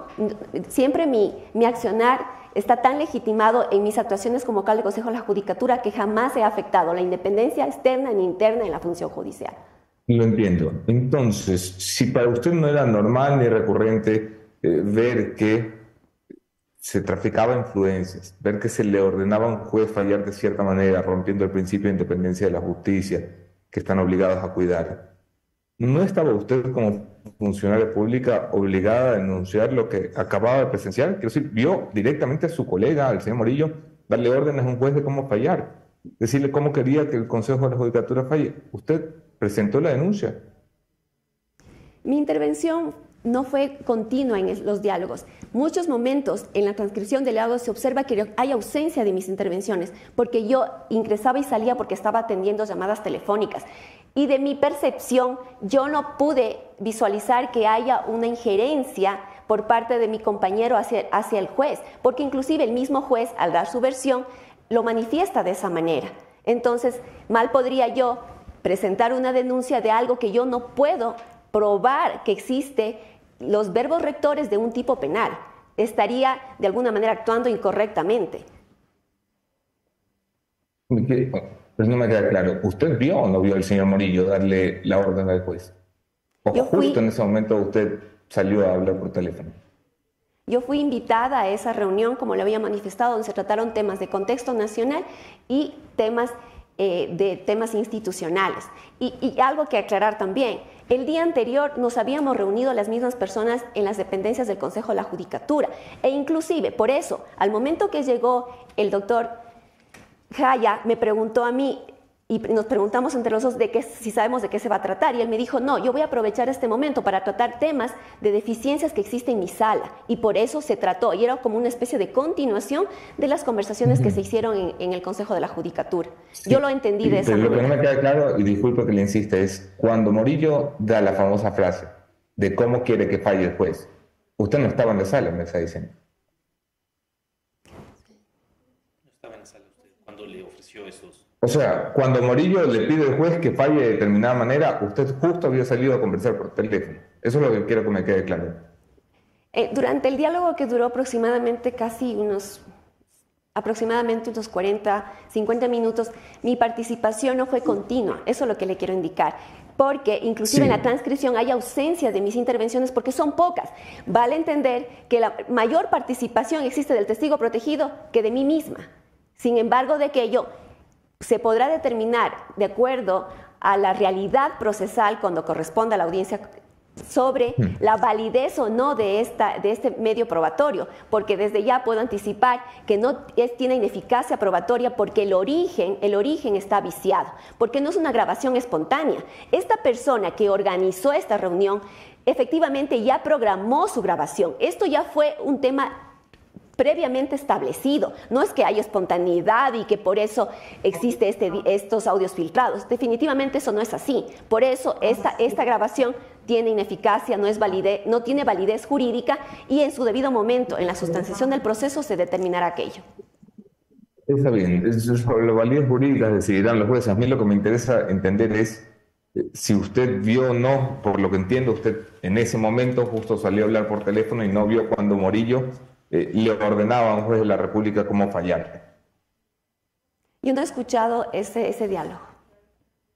Siempre mi, mi accionar está tan legitimado en mis actuaciones como vocal de Consejo de la Judicatura que jamás he afectado la independencia externa ni interna en la función judicial. Lo entiendo. Entonces, si para usted no era normal ni recurrente eh, ver que se traficaba influencias, ver que se le ordenaba a un juez fallar de cierta manera, rompiendo el principio de independencia de la justicia, que están obligados a cuidar, ¿no estaba usted como funcionaria pública obligada a denunciar lo que acababa de presenciar? Quiero decir, vio directamente a su colega, al señor Morillo, darle órdenes a un juez de cómo fallar, decirle cómo quería que el Consejo de la Judicatura falle. Usted presentó la denuncia. Mi intervención no fue continua en los diálogos. Muchos momentos en la transcripción del diálogo se observa que hay ausencia de mis intervenciones, porque yo ingresaba y salía porque estaba atendiendo llamadas telefónicas. Y de mi percepción, yo no pude visualizar que haya una injerencia por parte de mi compañero hacia, hacia el juez, porque inclusive el mismo juez, al dar su versión, lo manifiesta de esa manera. Entonces, mal podría yo presentar una denuncia de algo que yo no puedo probar que existe los verbos rectores de un tipo penal. Estaría de alguna manera actuando incorrectamente. Pues no me queda claro. ¿Usted vio o no vio al señor Morillo darle la orden al juez? ¿O justo en ese momento usted salió a hablar por teléfono? Yo fui invitada a esa reunión, como le había manifestado, donde se trataron temas de contexto nacional y temas eh, de temas institucionales. y, algo que aclarar también, el día anterior nos habíamos reunido las mismas personas en las dependencias del Consejo de la Judicatura e inclusive por eso, al momento que llegó el doctor Jaya, me preguntó a mí, y nos preguntamos entre los dos de qué, si sabemos de qué se va a tratar. Y él me dijo, no, yo voy a aprovechar este momento para tratar temas de deficiencias que existen en mi sala. Y por eso se trató. Y era como una especie de continuación de las conversaciones que se hicieron en, el Consejo de la Judicatura. yo lo entendí de esa pero manera. Lo que no me queda claro, y disculpe que le insiste, es cuando Morillo da la famosa frase de cómo quiere que falle el juez. Usted no estaba en la sala, me está diciendo. No estaba en la sala usted cuando le ofreció esos o sea, cuando Morillo le pide al juez que falle de determinada manera, usted justo había salido a conversar por teléfono. Eso es lo que quiero que me quede claro. Eh, durante el diálogo que duró aproximadamente casi unos aproximadamente unos 40, 50 minutos, mi participación no fue continua, eso es lo que le quiero indicar, porque inclusive en la transcripción hay ausencia de mis intervenciones porque son pocas. Vale entender que la mayor participación existe del testigo protegido que de mí misma. Sin embargo, de que yo se podrá determinar de acuerdo a la realidad procesal cuando corresponda a la audiencia sobre hmm. la validez o no de, esta, de este medio probatorio, porque desde ya puedo anticipar que no tiene ineficacia probatoria porque el origen, el origen está viciado, porque no es una grabación espontánea. Esta persona que organizó esta reunión efectivamente ya programó su grabación. Esto ya fue un tema previamente establecido. No es que haya espontaneidad y que por eso existe este, estos audios filtrados. Definitivamente eso no es así. Por eso esta, esta grabación tiene ineficacia, no, es validez, no tiene validez jurídica y en su debido momento, en la sustanciación del proceso, se determinará aquello. Está bien, sobre la validez jurídica decidirán los jueces. A mí lo que me interesa entender es eh, si usted vio o no, por lo que entiendo, usted en ese momento justo salió a hablar por teléfono y no vio cuando Morillo eh, le ordenaba a un juez de la República cómo fallar. Yo no he escuchado ese, ese diálogo.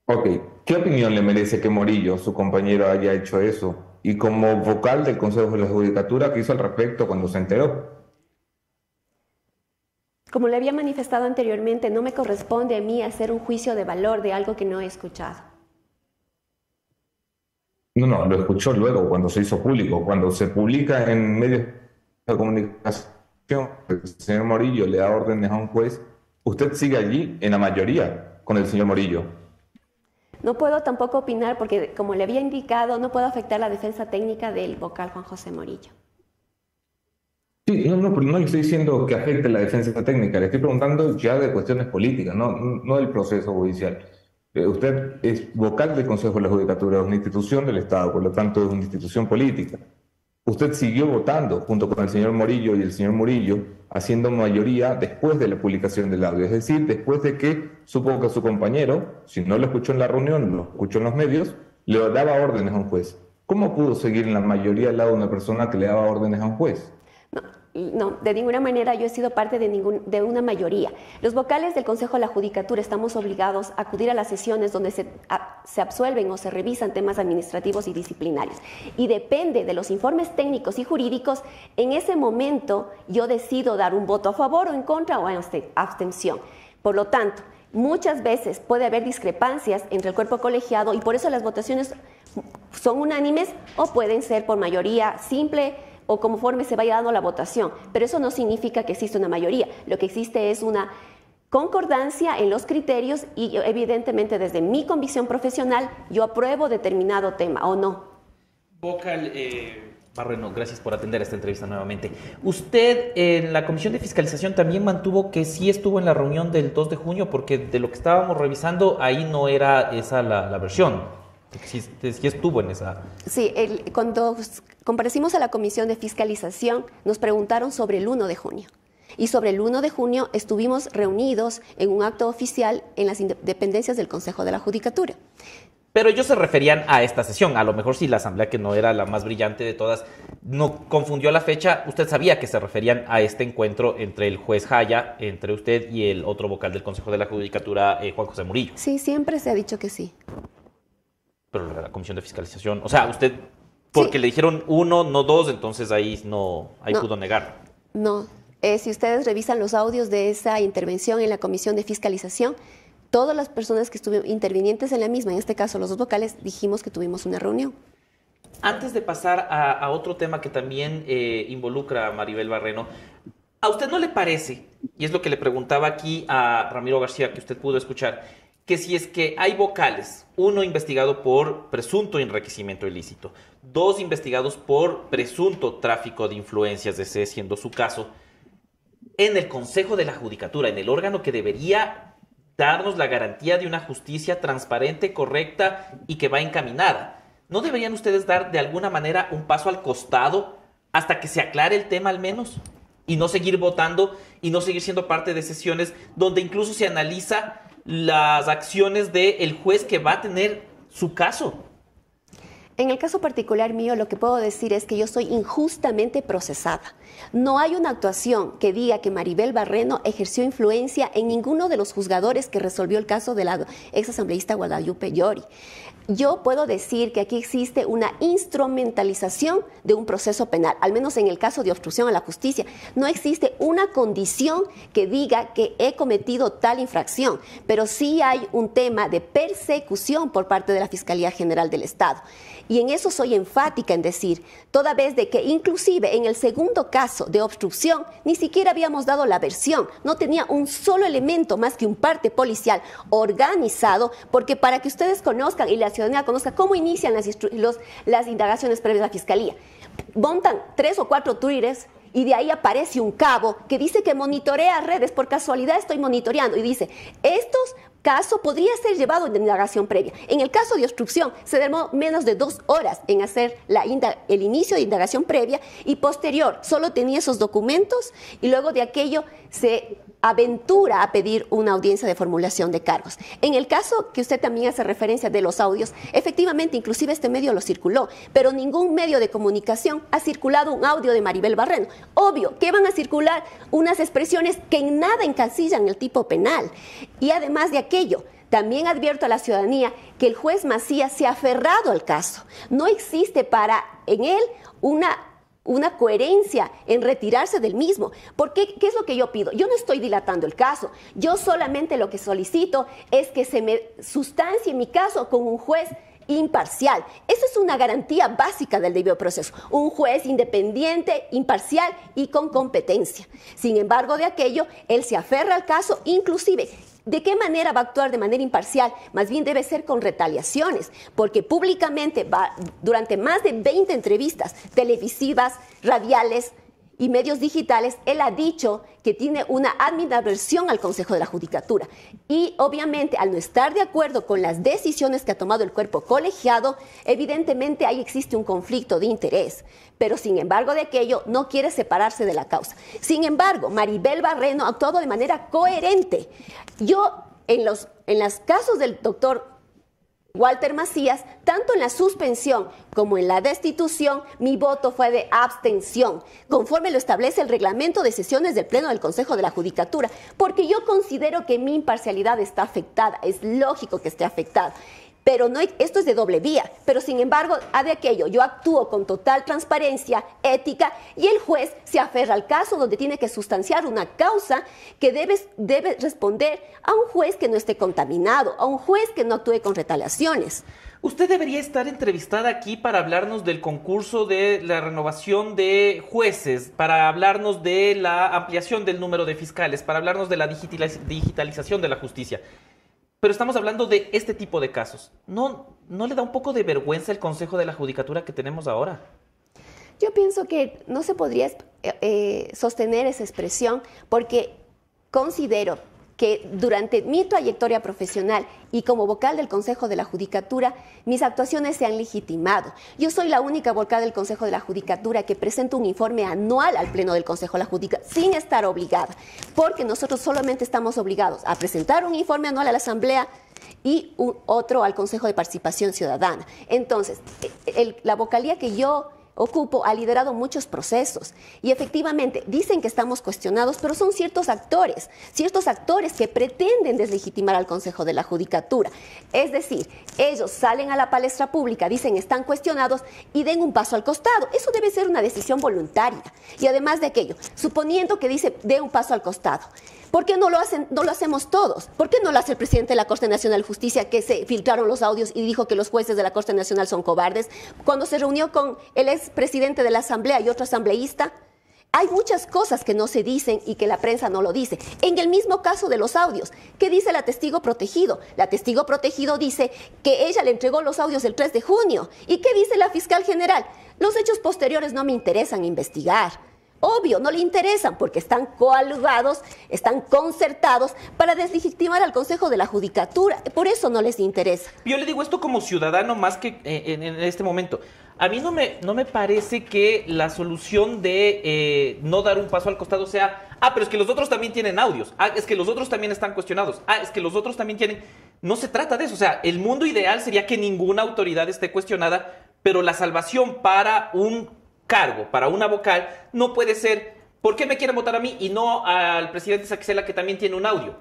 Ok, ¿qué opinión le merece que Morillo, su compañero, haya hecho eso? Y como vocal del Consejo de la Judicatura, ¿qué hizo al respecto cuando se enteró? Como le había manifestado anteriormente, no me corresponde a mí hacer un juicio de valor de algo que no he escuchado. No, no, lo escuchó luego, cuando se hizo público, cuando se publica en medios de comunicación, el señor Morillo le da órdenes a un juez, usted sigue allí en la mayoría con el señor Morillo. No puedo tampoco opinar porque, como le había indicado, no puedo afectar la defensa técnica del vocal Juan José Morillo. Sí, no, no, no le estoy diciendo que afecte la defensa técnica, le estoy preguntando ya de cuestiones políticas, no, no del proceso judicial. Eh, usted es vocal del Consejo de la Judicatura, es una institución del Estado, por lo tanto es una institución política. Usted siguió votando junto con el señor Morillo y el señor Murillo, haciendo mayoría después de la publicación del audio, es decir, después de que supo que su compañero, si no lo escuchó en la reunión, lo escuchó en los medios, le daba órdenes a un juez. ¿Cómo pudo seguir en la mayoría al lado de una persona que le daba órdenes a un juez? No, de ninguna manera yo he sido parte de, ningún, de una mayoría. Los vocales del Consejo de la Judicatura estamos obligados a acudir a las sesiones donde se, se absuelven o se revisan temas administrativos y disciplinarios. Y depende de los informes técnicos y jurídicos, en ese momento yo decido dar un voto a favor o en contra o en abstención. Por lo tanto, muchas veces puede haber discrepancias entre el cuerpo colegiado y por eso las votaciones son unánimes o pueden ser por mayoría simple o conforme se vaya dando la votación. Pero eso no significa que existe una mayoría. Lo que existe es una concordancia en los criterios y evidentemente desde mi convicción profesional yo apruebo determinado tema o no. Vocal, eh, Barreno, gracias por atender esta entrevista nuevamente. Usted en la Comisión de Fiscalización también mantuvo que sí estuvo en la reunión del 2 de junio, porque de lo que estábamos revisando, ahí no era esa la, la versión. Sí, sí estuvo en esa. Sí, el- cuando comparecimos a la Comisión de Fiscalización, nos preguntaron sobre el 1 de junio. Y sobre el 1 de junio estuvimos reunidos en un acto oficial en las dependencias del Consejo de la Judicatura. Pero ellos se referían a esta sesión. A lo mejor si la asamblea, que no era la más brillante de todas, no confundió la fecha, usted sabía que se referían a este encuentro entre el juez Jaya, entre usted y el otro vocal del Consejo de la Judicatura, eh, Juan José Murillo. Sí, siempre se ha dicho que sí. Pero la Comisión de Fiscalización, o sea, usted, porque le dijeron uno, no dos, entonces ahí no, ahí No. pudo negar. No, eh, si ustedes revisan los audios de esa intervención en la Comisión de Fiscalización, todas las personas que estuvieron intervinientes en la misma, en este caso los dos vocales, dijimos que tuvimos una reunión. Antes de pasar a, a otro tema que también eh, involucra a Maribel Barreno, ¿a usted no le parece, y es lo que le preguntaba aquí a Ramiro García, que usted pudo escuchar, que si es que hay vocales, uno investigado por presunto enriquecimiento ilícito, dos investigados por presunto tráfico de influencias, ese siendo su caso, en el Consejo de la Judicatura, en el órgano que debería darnos la garantía de una justicia transparente, correcta y que va encaminada. ¿No deberían ustedes dar de alguna manera un paso al costado hasta que se aclare el tema al menos? Y no seguir votando y no seguir siendo parte de sesiones donde incluso se analiza las acciones del juez que va a tener su caso. En el caso particular mío, lo que puedo decir es que yo soy injustamente procesada. No hay una actuación que diga que Maribel Barreno ejerció influencia en ninguno de los juzgadores que resolvió el caso de la ex asambleísta Guadalupe Llori. Yo puedo decir que aquí existe una instrumentalización de un proceso penal, al menos en el caso de obstrucción a la justicia. No existe una condición que diga que he cometido tal infracción, pero sí hay un tema de persecución por parte de la Fiscalía General del Estado. Y en eso soy enfática en decir, toda vez de que inclusive en el segundo caso de obstrucción ni siquiera habíamos dado la versión, no tenía un solo elemento más que un parte policial organizado, porque para que ustedes conozcan y la ciudadanía conozca cómo inician las, las indagaciones previas de la Fiscalía, montan tres o cuatro twitters y de ahí aparece un cabo que dice que monitorea redes, por casualidad estoy monitoreando y dice, estos casos podría ser llevado en indagación previa. En el caso de obstrucción se demoró menos de dos horas en hacer la el inicio de indagación previa y posterior solo tenía esos documentos y luego de aquello se aventura a pedir una audiencia de formulación de cargos. En el caso que usted también hace referencia de los audios, efectivamente, inclusive este medio lo circuló, pero ningún medio de comunicación ha circulado un audio de Maribel Barreno. Obvio que van a circular unas expresiones que en nada encasillan el tipo penal. Y además de aquello, también advierto a la ciudadanía que el juez Macías se ha aferrado al caso. No existe para en él una una coherencia en retirarse del mismo. Porque, ¿qué es lo que yo pido? Yo no estoy dilatando el caso. Yo solamente lo que solicito es que se me sustancie mi caso con un juez imparcial. Eso es una garantía básica del debido proceso. Un juez independiente, imparcial y con competencia. Sin embargo, de aquello, él se aferra al caso, inclusive ¿De qué manera va a actuar de manera imparcial? Más bien debe ser con retaliaciones, porque públicamente va, durante más de 20 entrevistas televisivas, radiales y medios digitales, él ha dicho que tiene una admiración al Consejo de la Judicatura. Y obviamente, al no estar de acuerdo con las decisiones que ha tomado el cuerpo colegiado, evidentemente ahí existe un conflicto de interés. Pero sin embargo de aquello no quiere separarse de la causa. Sin embargo, Maribel Barreno ha actuado de manera coherente. Yo, en los, en los casos del doctor Walter Macías, tanto en la suspensión como en la destitución, mi voto fue de abstención, conforme lo establece el reglamento de sesiones del Pleno del Consejo de la Judicatura, porque yo considero que mi imparcialidad está afectada, es lógico que esté afectada. Pero no, hay- esto es de doble vía. Pero sin embargo, a de aquello, yo actúo con total transparencia, ética, y el juez se aferra al caso donde tiene que sustanciar una causa que debe, debe responder a un juez que no esté contaminado, a un juez que no actúe con retaliaciones. Usted debería estar entrevistada aquí para hablarnos del concurso de la renovación de jueces, para hablarnos de la ampliación del número de fiscales, para hablarnos de la digitaliz- digitalización de la justicia. Pero estamos hablando de este tipo de casos. ¿No, ¿No le da un poco de vergüenza el Consejo de la Judicatura que tenemos ahora? Yo pienso que no se podría eh, eh, sostener esa expresión porque considero que durante mi trayectoria profesional y como vocal del Consejo de la Judicatura, mis actuaciones se han legitimado. Yo soy la única vocal del Consejo de la Judicatura que presenta un informe anual al Pleno del Consejo de la Judicatura sin estar obligada, porque nosotros solamente estamos obligados a presentar un informe anual a la Asamblea y otro al Consejo de Participación Ciudadana. Entonces, la vocalía que yo ocupo ha liderado muchos procesos y efectivamente dicen que estamos cuestionados, pero son ciertos actores, ciertos actores que pretenden deslegitimar al Consejo de la Judicatura. Es decir, ellos salen a la palestra pública, dicen están cuestionados y den un paso al costado. Eso debe ser una decisión voluntaria. Y además de aquello, suponiendo que dice de un paso al costado. ¿Por qué no lo, hacen, no lo hacemos todos? ¿Por qué no lo hace el presidente de la Corte Nacional de Justicia que se filtraron los audios y dijo que los jueces de la Corte Nacional son cobardes? Cuando se reunió con el expresidente de la Asamblea y otro asambleísta, hay muchas cosas que no se dicen y que la prensa no lo dice. En el mismo caso de los audios, ¿qué dice la testigo protegido? La testigo protegido dice que ella le entregó los audios el 3 de junio. ¿Y qué dice la fiscal general? Los hechos posteriores no me interesan investigar. Obvio, no le interesan porque están coaludados, están concertados para deslegitimar al Consejo de la Judicatura. Por eso no les interesa. Yo le digo esto como ciudadano más que eh, en, este momento. A mí no me, no me parece que la solución de eh, no dar un paso al costado sea, ah, pero es que los otros también tienen audios, ah, es que los otros también están cuestionados, ah, es que los otros también tienen... No se trata de eso, o sea, el mundo ideal sería que ninguna autoridad esté cuestionada, pero la salvación para un cargo para una vocal no puede ser, ¿por qué me quieren votar a mí y no al presidente Saxela que también tiene un audio?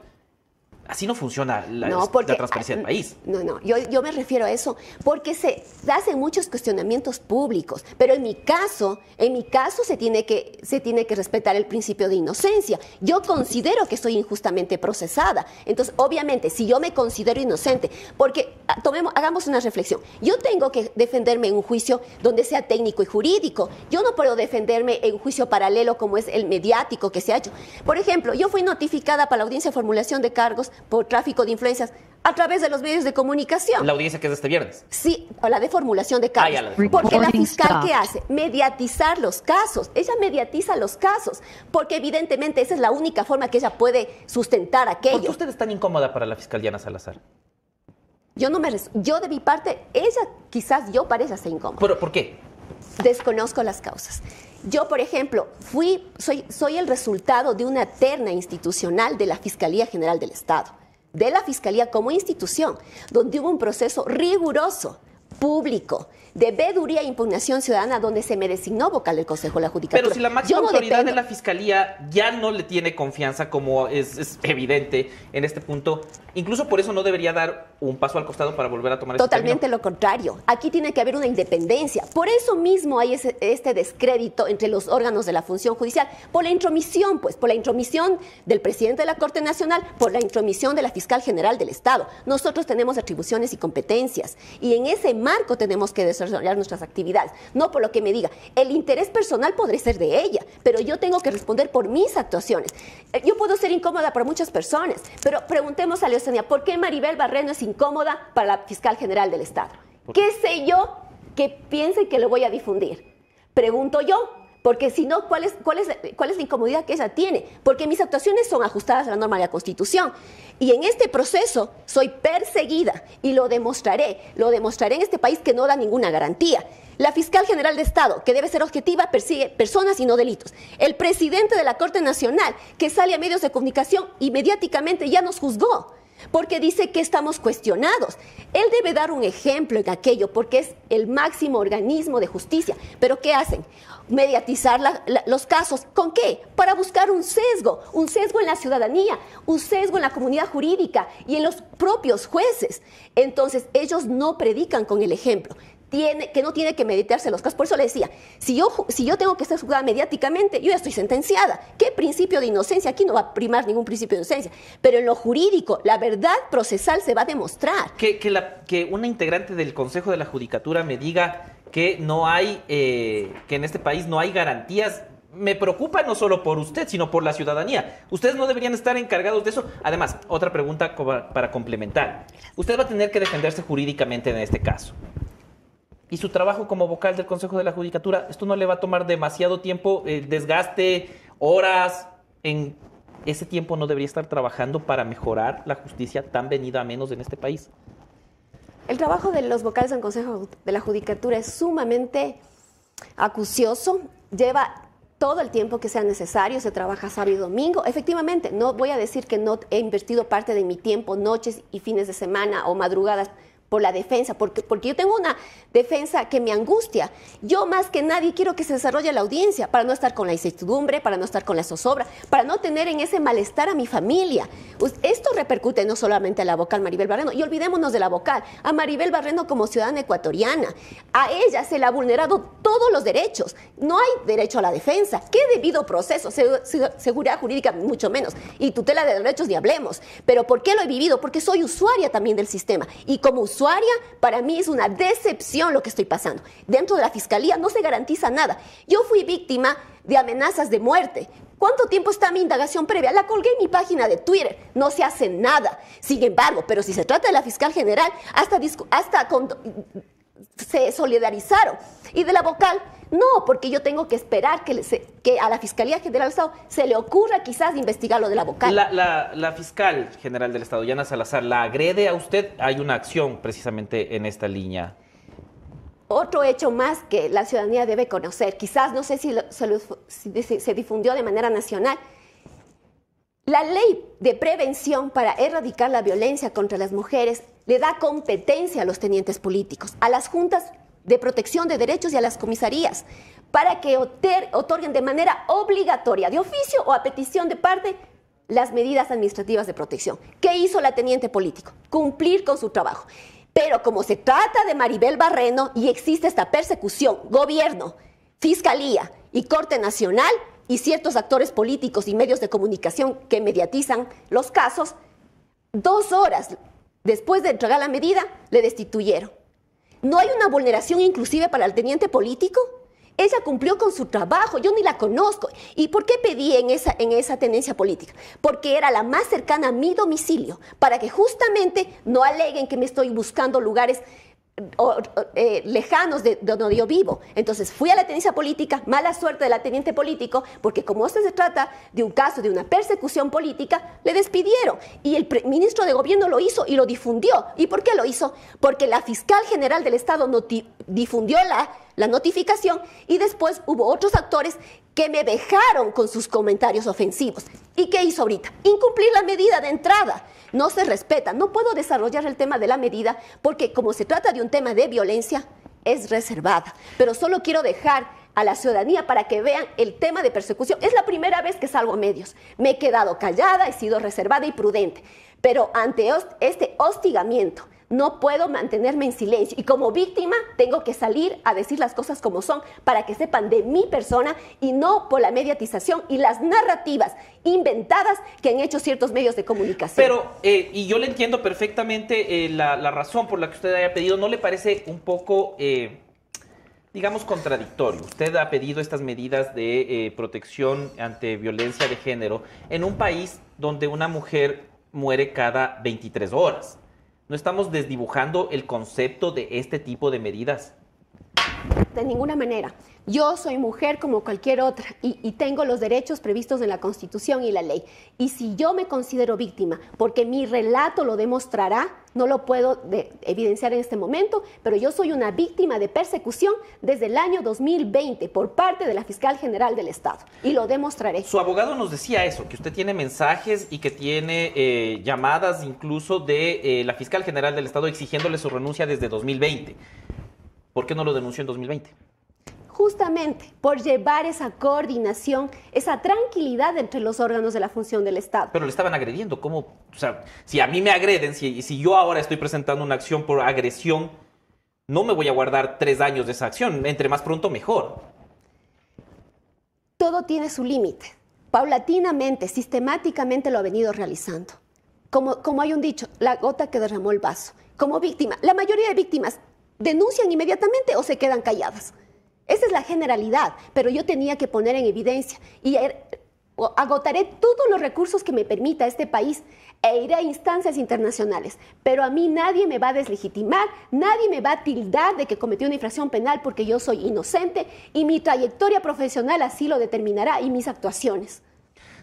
Así no funciona la, transparencia del ah, país. No, no, yo, yo, me refiero a eso porque se hacen muchos cuestionamientos públicos, pero en mi caso, en mi caso se tiene, que, se tiene que respetar el principio de inocencia. Yo considero que estoy injustamente procesada. Entonces, obviamente, si yo me considero inocente, porque ah, tomemos, hagamos una reflexión, yo tengo que defenderme en un juicio donde sea técnico y jurídico. Yo no puedo defenderme en un juicio paralelo como es el mediático que se ha hecho. Por ejemplo, yo fui notificada para la audiencia de formulación de cargos por tráfico de influencias a través de los medios de comunicación. La audiencia que es este viernes. Sí, o la de formulación de casos. Ah, porque la fiscal, ¿qué hace? Mediatizar los casos. Ella mediatiza los casos, porque evidentemente esa es la única forma que ella puede sustentar aquello. ¿Por qué usted es tan incómoda para la fiscal Diana Salazar? Yo no me... Yo de mi parte, ella quizás yo para ella sea incómoda. ¿Pero por qué? Desconozco las causas. Yo, por ejemplo, fui, soy, soy el resultado de una terna institucional de la Fiscalía General del Estado, de la Fiscalía como institución, donde hubo un proceso riguroso, público, de veeduría e impugnación ciudadana donde se me designó vocal del Consejo de la Judicatura. Pero si la máxima autoridad de la Fiscalía ya no le tiene confianza, como es, evidente en este punto, incluso por eso no debería dar un paso al costado para volver a tomar Totalmente lo contrario. Aquí tiene que haber una independencia. Por eso mismo hay este descrédito entre los órganos de la función judicial, por la intromisión, pues, por la intromisión del presidente de la Corte Nacional, por la intromisión de la fiscal general del Estado. Nosotros tenemos atribuciones y competencias y en ese marco tenemos que desarrollar nuestras actividades, no por lo que me diga. El interés personal podré ser de ella, pero yo tengo que responder por mis actuaciones. Eh, yo puedo ser incómoda para muchas personas, pero preguntemos a Leosanía, ¿por qué Maribel Barreno es incómoda para la fiscal general del Estado? ¿Qué sé yo que piense que lo voy a difundir? Pregunto yo, porque si no, ¿cuál es, cuál, es, ¿cuál es la incomodidad que ella tiene? Porque mis actuaciones son ajustadas a la norma de la Constitución. Y en este proceso soy perseguida y lo demostraré. Lo demostraré en este país que no da ninguna garantía. La fiscal general de Estado, que debe ser objetiva, persigue personas y no delitos. El presidente de la Corte Nacional, que sale a medios de comunicación y mediáticamente ya nos juzgó porque dice que estamos cuestionados. Él debe dar un ejemplo en aquello, porque es el máximo organismo de justicia. Pero ¿qué hacen? Mediatizar los casos. ¿Con qué? Para buscar un sesgo, un sesgo en la ciudadanía, un sesgo en la comunidad jurídica y en los propios jueces. Entonces, ellos no predican con el ejemplo tiene, que no tiene que meditarse los casos. Por eso le decía, si yo, si yo tengo que ser juzgada mediáticamente, yo ya estoy sentenciada. ¿Qué principio de inocencia? Aquí no va a primar ningún principio de inocencia. Pero en lo jurídico, la verdad procesal se va a demostrar. Que, que, la, que una integrante del Consejo de la Judicatura me diga que no hay, eh, que en este país no hay garantías me preocupa no solo por usted, sino por la ciudadanía. Ustedes no deberían estar encargados de eso. Además, otra pregunta para complementar. Usted va a tener que defenderse jurídicamente en este caso. Y su trabajo como vocal del Consejo de la Judicatura, esto no le va a tomar demasiado tiempo, eh, desgaste, horas, en ese tiempo no debería estar trabajando para mejorar la justicia tan venida a menos en este país. El trabajo de los vocales del Consejo de la Judicatura es sumamente acucioso, lleva todo el tiempo que sea necesario, se trabaja sábado y domingo. Efectivamente, no voy a decir que no he invertido parte de mi tiempo, noches y fines de semana o madrugadas por la defensa, porque, porque yo tengo una defensa que me angustia. Yo más que nadie quiero que se desarrolle la audiencia para no estar con la incertidumbre, para no estar con la zozobra, para no tener en ese malestar a mi familia. Pues esto repercute no solamente a la vocal Maribel Barreno, y olvidémonos de la vocal, a Maribel Barreno como ciudadana ecuatoriana. A ella se le ha vulnerado todos los derechos. No hay derecho a la defensa. ¿Qué debido proceso? Se- se- seguridad jurídica, mucho menos. Y tutela de derechos, ni hablemos. Pero ¿por qué lo he vivido? Porque soy usuaria también del sistema. Y como para mí es una decepción lo que estoy pasando. Dentro de la fiscalía no se garantiza nada. Yo fui víctima de amenazas de muerte. ¿Cuánto tiempo está mi indagación previa? La colgué en mi página de Twitter. No se hace nada. Sin embargo, pero si se trata de la fiscal general, hasta, hasta se solidarizaron. Y de la vocal, no, porque yo tengo que esperar que, le- se- que a la Fiscalía General del Estado se le ocurra quizás investigar lo de la vocal. La, la- la fiscal general del Estado, Yana Salazar, ¿la agrede a usted? Hay una acción precisamente en esta línea. Otro hecho más que la ciudadanía debe conocer, quizás no sé si, lo- se, lo- si se difundió de manera nacional, la ley de prevención para erradicar la violencia contra las mujeres le da competencia a los tenientes políticos, a las juntas de protección de derechos y a las comisarías, para que otorguen de manera obligatoria, de oficio o a petición de parte, las medidas administrativas de protección. ¿Qué hizo la teniente político? Cumplir con su trabajo. Pero como se trata de Maribel Barreno y existe esta persecución, gobierno, fiscalía y Corte Nacional y ciertos actores políticos y medios de comunicación que mediatizan los casos, dos horas después de entregar la medida, le destituyeron. ¿No hay una vulneración inclusive para el teniente político? Ella cumplió con su trabajo, yo ni la conozco. ¿Y por qué pedí en esa, en esa tenencia política? Porque era la más cercana a mi domicilio, para que justamente no aleguen que me estoy buscando lugares eh, lejanos de, de donde yo vivo. Entonces fui a la tenencia política, mala suerte de la teniente político, porque como esto se trata de un caso de una persecución política, le despidieron. Y el ministro de gobierno lo hizo y lo difundió. ¿Y por qué lo hizo? Porque la fiscal general del Estado difundió la, la notificación y después hubo otros actores que me dejaron con sus comentarios ofensivos. ¿Y qué hizo ahorita? Incumplir la medida de entrada. No se respeta. No puedo desarrollar el tema de la medida porque como se trata de un tema de violencia, es reservada. Pero solo quiero dejar a la ciudadanía para que vean el tema de persecución. Es la primera vez que salgo a medios. Me he quedado callada, he sido reservada y prudente. Pero ante este hostigamiento, no puedo mantenerme en silencio. Y como víctima, tengo que salir a decir las cosas como son para que sepan de mi persona y no por la mediatización y las narrativas inventadas que han hecho ciertos medios de comunicación. Pero, eh, y yo le entiendo perfectamente eh, la, razón por la que usted haya pedido, ¿no le parece un poco, eh, digamos, contradictorio? Usted ha pedido estas medidas de eh, protección ante violencia de género en un país donde una mujer muere cada 23 horas. ¿No estamos desdibujando el concepto de este tipo de medidas? De ninguna manera. Yo soy mujer como cualquier otra y, tengo los derechos previstos en la Constitución y la ley. Y si yo me considero víctima, porque mi relato lo demostrará, no lo puedo de- evidenciar en este momento, pero yo soy una víctima de persecución desde el año 2020 por parte de la Fiscal General del Estado. Y lo demostraré. Su abogado nos decía eso, que usted tiene mensajes y que tiene eh, llamadas incluso de eh, la fiscal general del Estado exigiéndole su renuncia desde 2020. ¿Por qué no lo denunció en 2020? Justamente por llevar esa coordinación, esa tranquilidad entre los órganos de la función del Estado. Pero le estaban agrediendo. ¿Cómo? O sea, si a mí me agreden, si, si yo ahora estoy presentando una acción por agresión, no me voy a guardar tres años de esa acción. Entre más pronto, mejor. todo tiene su límite. Paulatinamente, sistemáticamente lo ha venido realizando. Como, como hay un dicho, la gota que derramó el vaso. Como víctima, la mayoría de víctimas denuncian inmediatamente o se quedan calladas. Esa es la generalidad, pero yo tenía que poner en evidencia. Y o agotaré todos los recursos que me permita este país e iré a instancias internacionales. Pero a mí nadie me va a deslegitimar, nadie me va a tildar de que cometí una infracción penal porque yo soy inocente y mi trayectoria profesional así lo determinará y mis actuaciones.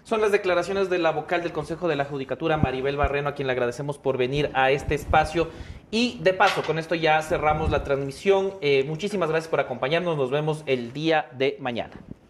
Son las declaraciones de la vocal del Consejo de la Judicatura, Maribel Barreno, a quien le agradecemos por venir a este espacio. Y de paso, con esto ya cerramos la transmisión. Eh, muchísimas gracias por acompañarnos. Nos vemos el día de mañana.